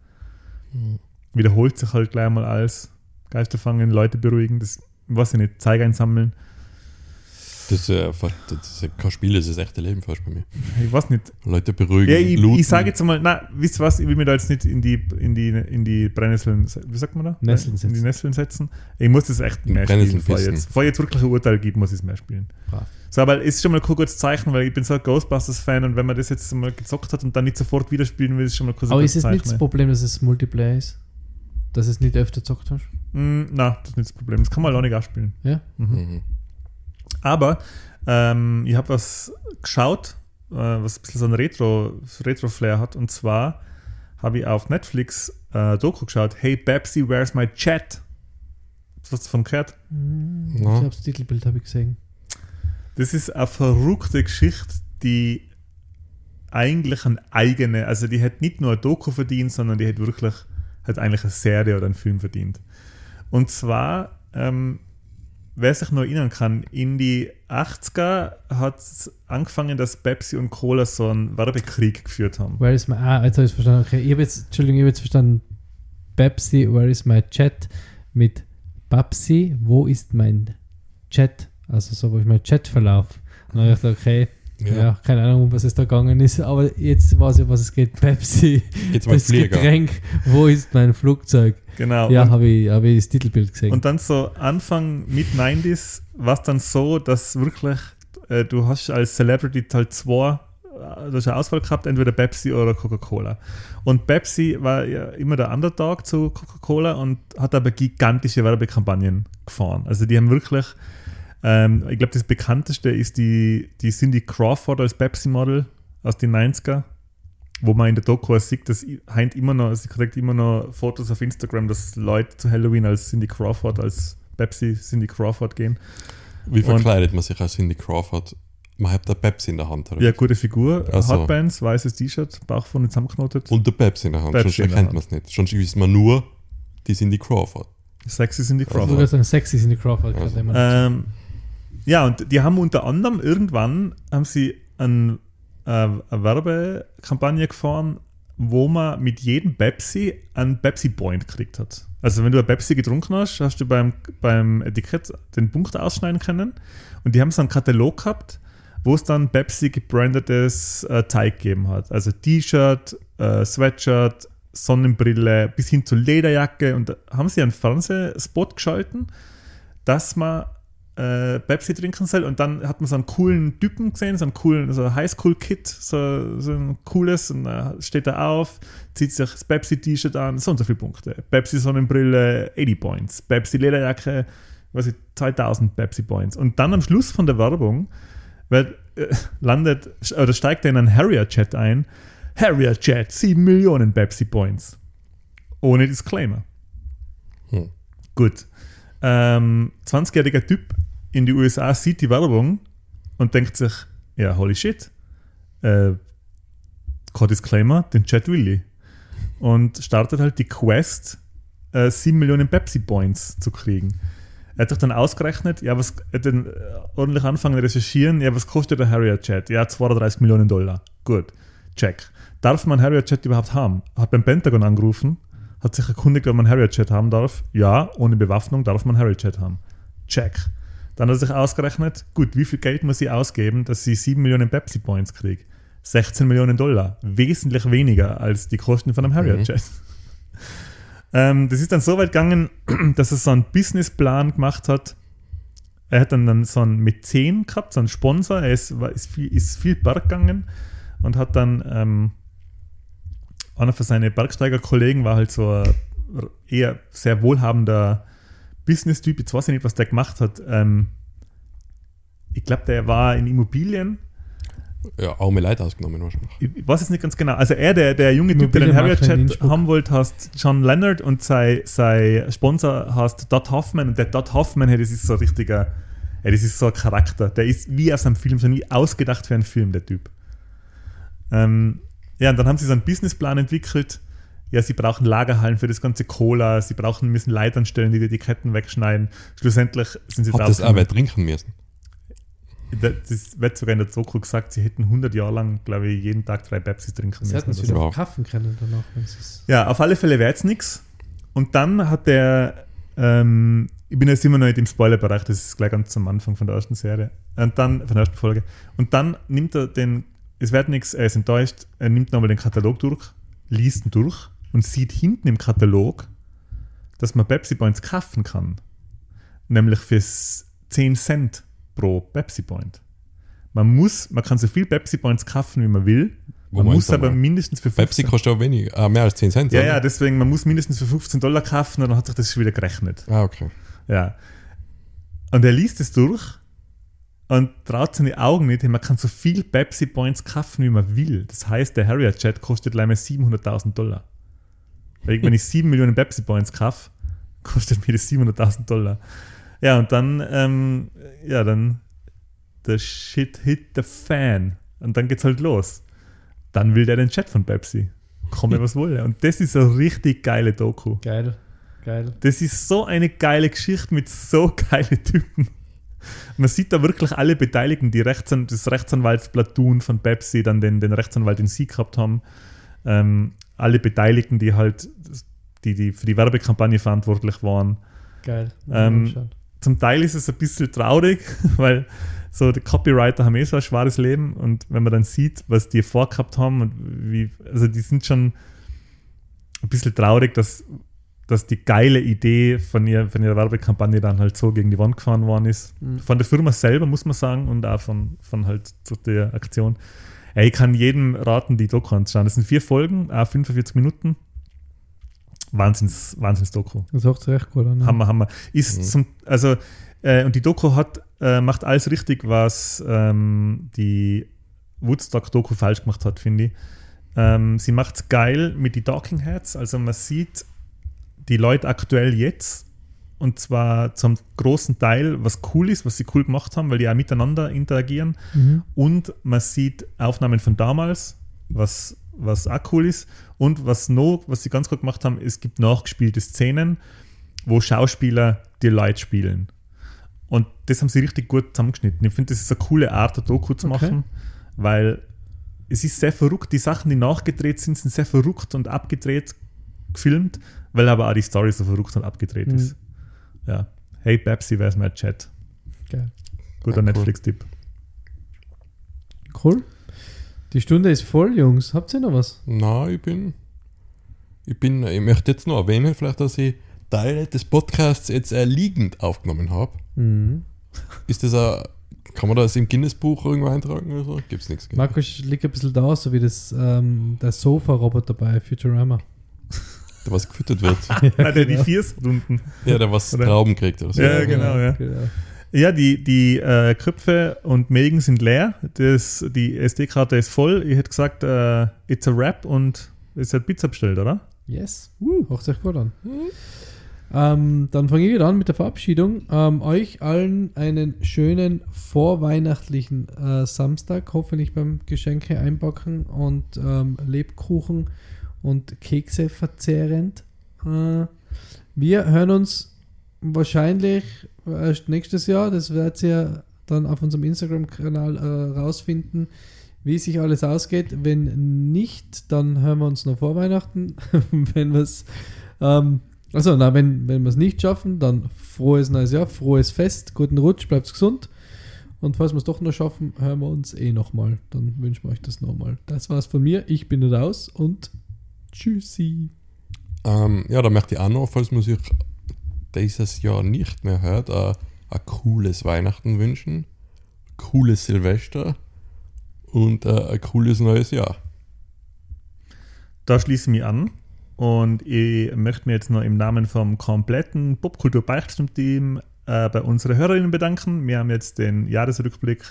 Wiederholt sich halt gleich mal alles. Geister fangen, Leute beruhigen, das, weiß ich nicht, Zeige einsammeln. Das ist, fast- das ist kein Spiel, das ist das echte Leben fast bei mir. Ich weiß nicht. Leute beruhigen, Ja, ich, ich sage jetzt mal, na, wisst ihr was, ich will mir da jetzt nicht in die, in die, in die Brennnesseln, wie sagt man da? Nesseln In die setzen. Nesseln setzen. Ich muss das echt mehr spielen, bevor jetzt, bevor jetzt wirklich ein Urteil gibt, muss ich es mehr spielen. Brav. So, aber es ist schon mal ein gutes Zeichen, weil ich bin so ein Ghostbusters-Fan und wenn man das jetzt mal gezockt hat und dann nicht sofort wieder spielen will, ist schon mal kurz ein Aber ist es nicht das Zeichen. Problem, dass es Multiplayer ist? Dass es nicht öfter zockt hast? Mm, na, das ist nicht das Problem. Das kann man alleine auch spielen. Ja? Mhm. Aber ähm, ich habe was geschaut, äh, was ein bisschen so ein Retro, Retro-Flair hat. Und zwar habe ich auf Netflix äh, Doku geschaut, Hey Babsy, where's my chat? Hast du was davon gehört? Ich Ja. glaube, das Titelbild habe ich gesehen. Das ist eine verrückte Geschichte, die eigentlich eine eigene, also die hat nicht nur ein Doku verdient, sondern die hat wirklich, hat eigentlich eine Serie oder einen Film verdient. Und zwar, ähm, wer sich noch erinnern kann, in die 80er hat es angefangen, dass Pepsi und Cola so einen Werbekrieg geführt haben. Where is my. Ah, jetzt habe ich es verstanden. Okay, ich jetzt. Entschuldigung, ich habe jetzt verstanden. Pepsi, where is my chat? Mit Babsi, wo ist mein Chat? Also so, wo ist mein Chatverlauf? Und dann habe ich gedacht, okay, ja. Ja. keine Ahnung, um was es da gegangen ist, aber jetzt weiß ich, was es geht. Pepsi, Geht's das Flieger. Getränk, wo ist mein Flugzeug? Genau. Ja, habe ich, hab ich das Titelbild gesehen. und dann so Anfang, mit 90s war es dann so, dass wirklich, äh, du hast als Celebrity halt zwei du hast eine Auswahl gehabt, entweder Pepsi oder Coca-Cola. Und Pepsi war ja immer der Underdog zu Coca-Cola und hat aber gigantische Werbekampagnen gefahren. Also die haben wirklich, ähm, ich glaube, das bekannteste ist die, die Cindy Crawford als Pepsi-Model aus den 90er, wo man in der Doku sieht, dass heint immer noch, sie kriegt immer noch Fotos auf Instagram, dass Leute zu Halloween als Cindy Crawford, als Pepsi Cindy Crawford gehen. Wie verkleidet man sich als Cindy Crawford? Man hat da Pepsi in der Hand. Oder? Ja, gute Figur, Ach so. Hotbands, weißes T-Shirt, Bauch vorne zusammenknotet. Und der Pepsi in der Hand. Pepsi Sonst der erkennt man es nicht. Sonst wissen wir nur, die Cindy Crawford. Sexy Cindy Ich würde Crawford. sagen, sexy sind die Crawford. Also, man Ähm, ja, und die haben unter anderem irgendwann haben sie ein, äh, eine Werbekampagne gefahren, wo man mit jedem Pepsi einen Pepsi Point gekriegt hat. Also wenn du ein Pepsi getrunken hast, hast du beim, beim Etikett den Punkt ausschneiden können. Und die haben so einen Katalog gehabt, wo es dann Pepsi gebrandetes äh, Teig gegeben hat. Also T-Shirt, äh, Sweatshirt, Sonnenbrille bis hin zur Lederjacke. Und da haben sie einen Fernsehspot geschalten, dass man äh, Pepsi trinken soll. Und dann hat man so einen coolen Typen gesehen, so einen coolen so Highschool-Kid, so, so ein cooles. Und dann steht er auf, zieht sich das Pepsi-T-Shirt an, so und so viele Punkte. Pepsi-Sonnenbrille, 80 Points. Pepsi-Lederjacke, weiß ich, 2000 Pepsi-Points. Und dann am Schluss von der Werbung wird, äh, landet, oder steigt er in einen Harrier-Chat ein. Harrier-Chat, 7 Millionen Pepsi-Points. Ohne Disclaimer. Hm. Gut. Ähm, 20-jähriger Typ in die USA sieht die Werbung und denkt sich, ja, holy shit. Äh, Disclaimer, den Chat will ich. Und startet halt die Quest, äh, 7 Millionen Pepsi-Points zu kriegen. Er hat sich dann ausgerechnet, ja, was, er hat dann äh, ordentlich anfangen recherchieren, ja, was kostet der Harrier-Chat? Ja, 32 Millionen Dollar. Gut, check. Darf man Harrier-Chat überhaupt haben? Hat beim Pentagon angerufen, hat sich erkundigt, ob man Harrier-Chat haben darf. Ja, ohne Bewaffnung darf man Harrier-Chat haben. Check. Dann hat er sich ausgerechnet, gut, wie viel Geld muss ich ausgeben, dass ich 7 Millionen Pepsi-Points kriege? 16 Millionen Dollar. Wesentlich weniger als die Kosten von einem Harrier-Chat. Ähm, das ist dann so weit gegangen, dass er so einen Businessplan gemacht hat. Er hat dann, dann so einen Mäzen gehabt, so einen Sponsor. Er ist, war, ist, viel, ist viel Berg gegangen und hat dann ähm, einer von seinen Bergsteigerkollegen war halt so ein eher sehr wohlhabender Business-Typ. Jetzt weiß ich nicht, was der gemacht hat. Ähm, ich glaube, der war in Immobilien Ja, auch mir leid ausgenommen wahrscheinlich. ich weiß es nicht ganz genau. Also er, der, der junge Typ, der den Harrier-Chat Innsbruck. haben wollte, heißt John Leonard und sein, sein Sponsor heißt Dot Hoffman. Und der Dot Hoffman, hey, das ist so ein richtiger, hey, das ist so ein Charakter. Der ist wie aus einem Film, so nie ausgedacht für einen Film, der Typ. Ähm, ja, und dann haben sie so einen Businessplan entwickelt. Ja, sie brauchen Lagerhallen für das ganze Cola, sie brauchen, müssen Leute anstellen, die die Etiketten wegschneiden. Schlussendlich sind sie Hat das auch draufgekommen- wer trinken müssen? das wird sogar in der Doku gesagt, sie hätten 100 Jahre lang, glaube ich, jeden Tag drei Pepsi trinken Sie hätten es oder wieder Wow. verkaufen können danach. wenn sie es- Ja, auf alle Fälle wäre jetzt nichts. Und dann hat der, ähm, ich bin jetzt immer noch nicht im Spoilerbereich, das ist gleich ganz am Anfang von der ersten Serie. Und dann, von der ersten Folge. Und dann nimmt er den, es wird nichts, er ist enttäuscht, er nimmt nochmal den Katalog durch, liest ihn durch und sieht hinten im Katalog, dass man Pepsi Points kaufen kann. Nämlich für s- 10 Cent pro Pepsi Point. Man muss, man kann so viel Pepsi Points kaufen, wie man will. Man muss aber mal? mindestens für Pepsi 15 kostet auch weniger, ah, mehr als 10 Cent. ja, oder? ja, deswegen, man muss mindestens für 15 Dollar kaufen und dann hat sich das schon wieder gerechnet. Ah, okay. Ja. Und er liest es durch und traut seine Augen nicht, man kann so viel Pepsi Points kaufen, wie man will. Das heißt, der Harrier Chat kostet leider 700.000 Dollar. Weil wenn ich 7 Millionen Pepsi Points kaufe, kostet mir das 700.000 Dollar. Ja, und dann, ähm, ja, dann, the shit hit the fan. Und dann geht's halt los. Dann will der den Chat von Pepsi. Komme, was wolle. Und das ist eine richtig geile Doku. Geil. Geil. Das ist so eine geile Geschichte mit so geilen Typen. Man sieht da wirklich alle Beteiligten, die Rechtsan das Rechtsanwaltsplatoon von Pepsi, dann den, den Rechtsanwalt in Sie gehabt haben. Ähm, alle Beteiligten, die halt die, die für die Werbekampagne verantwortlich waren. Geil. Ähm. Zum Teil ist es ein bisschen traurig, weil so die Copywriter haben eh so ein schweres Leben und wenn man dann sieht, was die vorgehabt haben und wie, also die sind schon ein bisschen traurig, dass, dass die geile Idee von, ihr, von ihrer Werbekampagne dann halt so gegen die Wand gefahren worden ist. Mhm. Von der Firma selber, muss man sagen, und auch von, von halt zu der Aktion. Ey, ich kann jedem raten, die Doku anzuschauen. Das sind vier Folgen, auch 45 Minuten. Wahnsinns, Wahnsinns Doku. Das hört sich echt gut ne? Hammer, Hammer. Ist Mhm. zum, also, äh, und die Doku hat, äh, macht alles richtig, was ähm, die Woodstock-Doku falsch gemacht hat, finde ich. Ähm, sie macht es geil mit den Talking Heads. Also man sieht die Leute aktuell jetzt und zwar zum großen Teil, was cool ist, was sie cool gemacht haben, weil die auch miteinander interagieren. Mhm. Und man sieht Aufnahmen von damals, was, was auch cool ist. Und was noch, was sie ganz gut gemacht haben, es gibt nachgespielte Szenen, wo Schauspieler die Leute spielen. Und das haben sie richtig gut zusammengeschnitten. Ich finde, das ist eine coole Art, eine Doku zu Okay. machen, weil es ist sehr verrückt. Die Sachen, die nachgedreht sind, sind sehr verrückt und abgedreht gefilmt, weil aber auch die Story so verrückt und abgedreht Mhm. ist. Ja. Hey Pepsi, wer ist mein Chat? Geil. Guter Ja, cool. Netflix-Tipp. Cool. Die Stunde ist voll, Jungs. Habt ihr noch was? Na, ich bin, ich bin, ich möchte jetzt noch erwähnen, vielleicht, dass ich Teile des Podcasts jetzt äh, liegend aufgenommen habe. Mhm. Ist das ein, kann man das im Guinness-Buch irgendwo eintragen oder so? Gibt's nichts. gell? Markus liegt ein bisschen da, so wie das, ähm, der Sofa-Roboter bei Futurama. Der was gefüttert wird. Nein, der die vier Stunden. ja, der was Oder- Trauben kriegt oder so. Ja, genau, ja. Ja, die, die äh, Köpfe und Mägen sind leer. Das, die SD-Karte ist voll. Ich hätte gesagt, äh, it's a wrap und es hat Pizza bestellt, oder? Yes. Hört sich gut an. Ähm, dann fange ich wieder an mit der Verabschiedung. Ähm, euch allen einen schönen vorweihnachtlichen äh, Samstag, hoffentlich beim Geschenke einpacken und ähm, Lebkuchen und Kekse verzehrend. Äh, wir hören uns wahrscheinlich erst nächstes Jahr. Das werdet ihr dann auf unserem Instagram-Kanal äh, rausfinden, wie sich alles ausgeht. Wenn nicht, dann hören wir uns noch vor Weihnachten. wenn wir es ähm, also, wenn, wenn nicht schaffen, dann frohes neues Jahr, frohes Fest, guten Rutsch, bleibt gesund. Und falls wir es doch noch schaffen, hören wir uns eh nochmal. Dann wünschen wir euch das nochmal. Das war's von mir. Ich bin raus und tschüssi. Ähm, ja, da möchte ich auch noch, falls man sich dieses Jahr nicht mehr hört, äh, ein cooles Weihnachten wünschen, cooles Silvester und äh, ein cooles neues Jahr. Da schließe ich mich an. Und ich möchte mich jetzt noch im Namen vom kompletten Popkultur-Beichtstumm-Team äh, bei unseren Hörerinnen bedanken. Wir haben jetzt den Jahresrückblick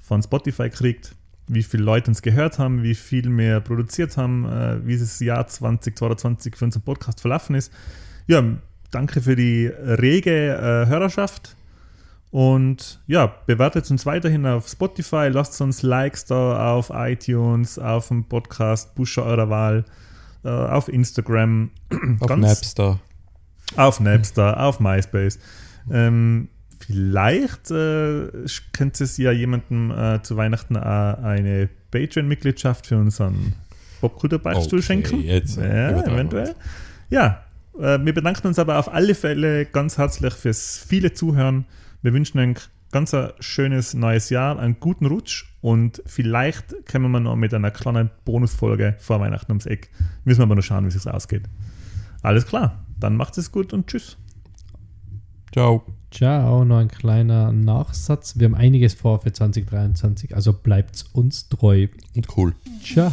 von Spotify gekriegt, wie viele Leute uns gehört haben, wie viel wir produziert haben, äh, wie das Jahr 2022 für unseren Podcast verlaufen ist. Ja, danke für die rege äh, Hörerschaft. Und ja, bewertet uns weiterhin auf Spotify, lasst uns Likes da auf iTunes, auf dem Podcast Pusher eurer Wahl, äh, auf Instagram, Auf Ganz- Napster. auf Napster, auf MySpace. Ähm, vielleicht äh, könnte es ja jemandem äh, zu Weihnachten auch eine Patreon-Mitgliedschaft für unseren Popkultur-Beichtstuhl Okay, schenken. jetzt, äh, ja, eventuell. Ja, äh, wir bedanken uns aber auf alle Fälle ganz herzlich fürs viele Zuhören. Wir wünschen euch ganz ein schönes neues Jahr, einen guten Rutsch und vielleicht kommen wir noch mit einer kleinen Bonusfolge vor Weihnachten ums Eck. Müssen wir aber noch schauen, wie es ausgeht. Alles klar, dann macht es gut und tschüss. Ciao. Ciao, noch ein kleiner Nachsatz. Wir haben einiges vor für 2023, also bleibt uns treu. Und cool. Ciao.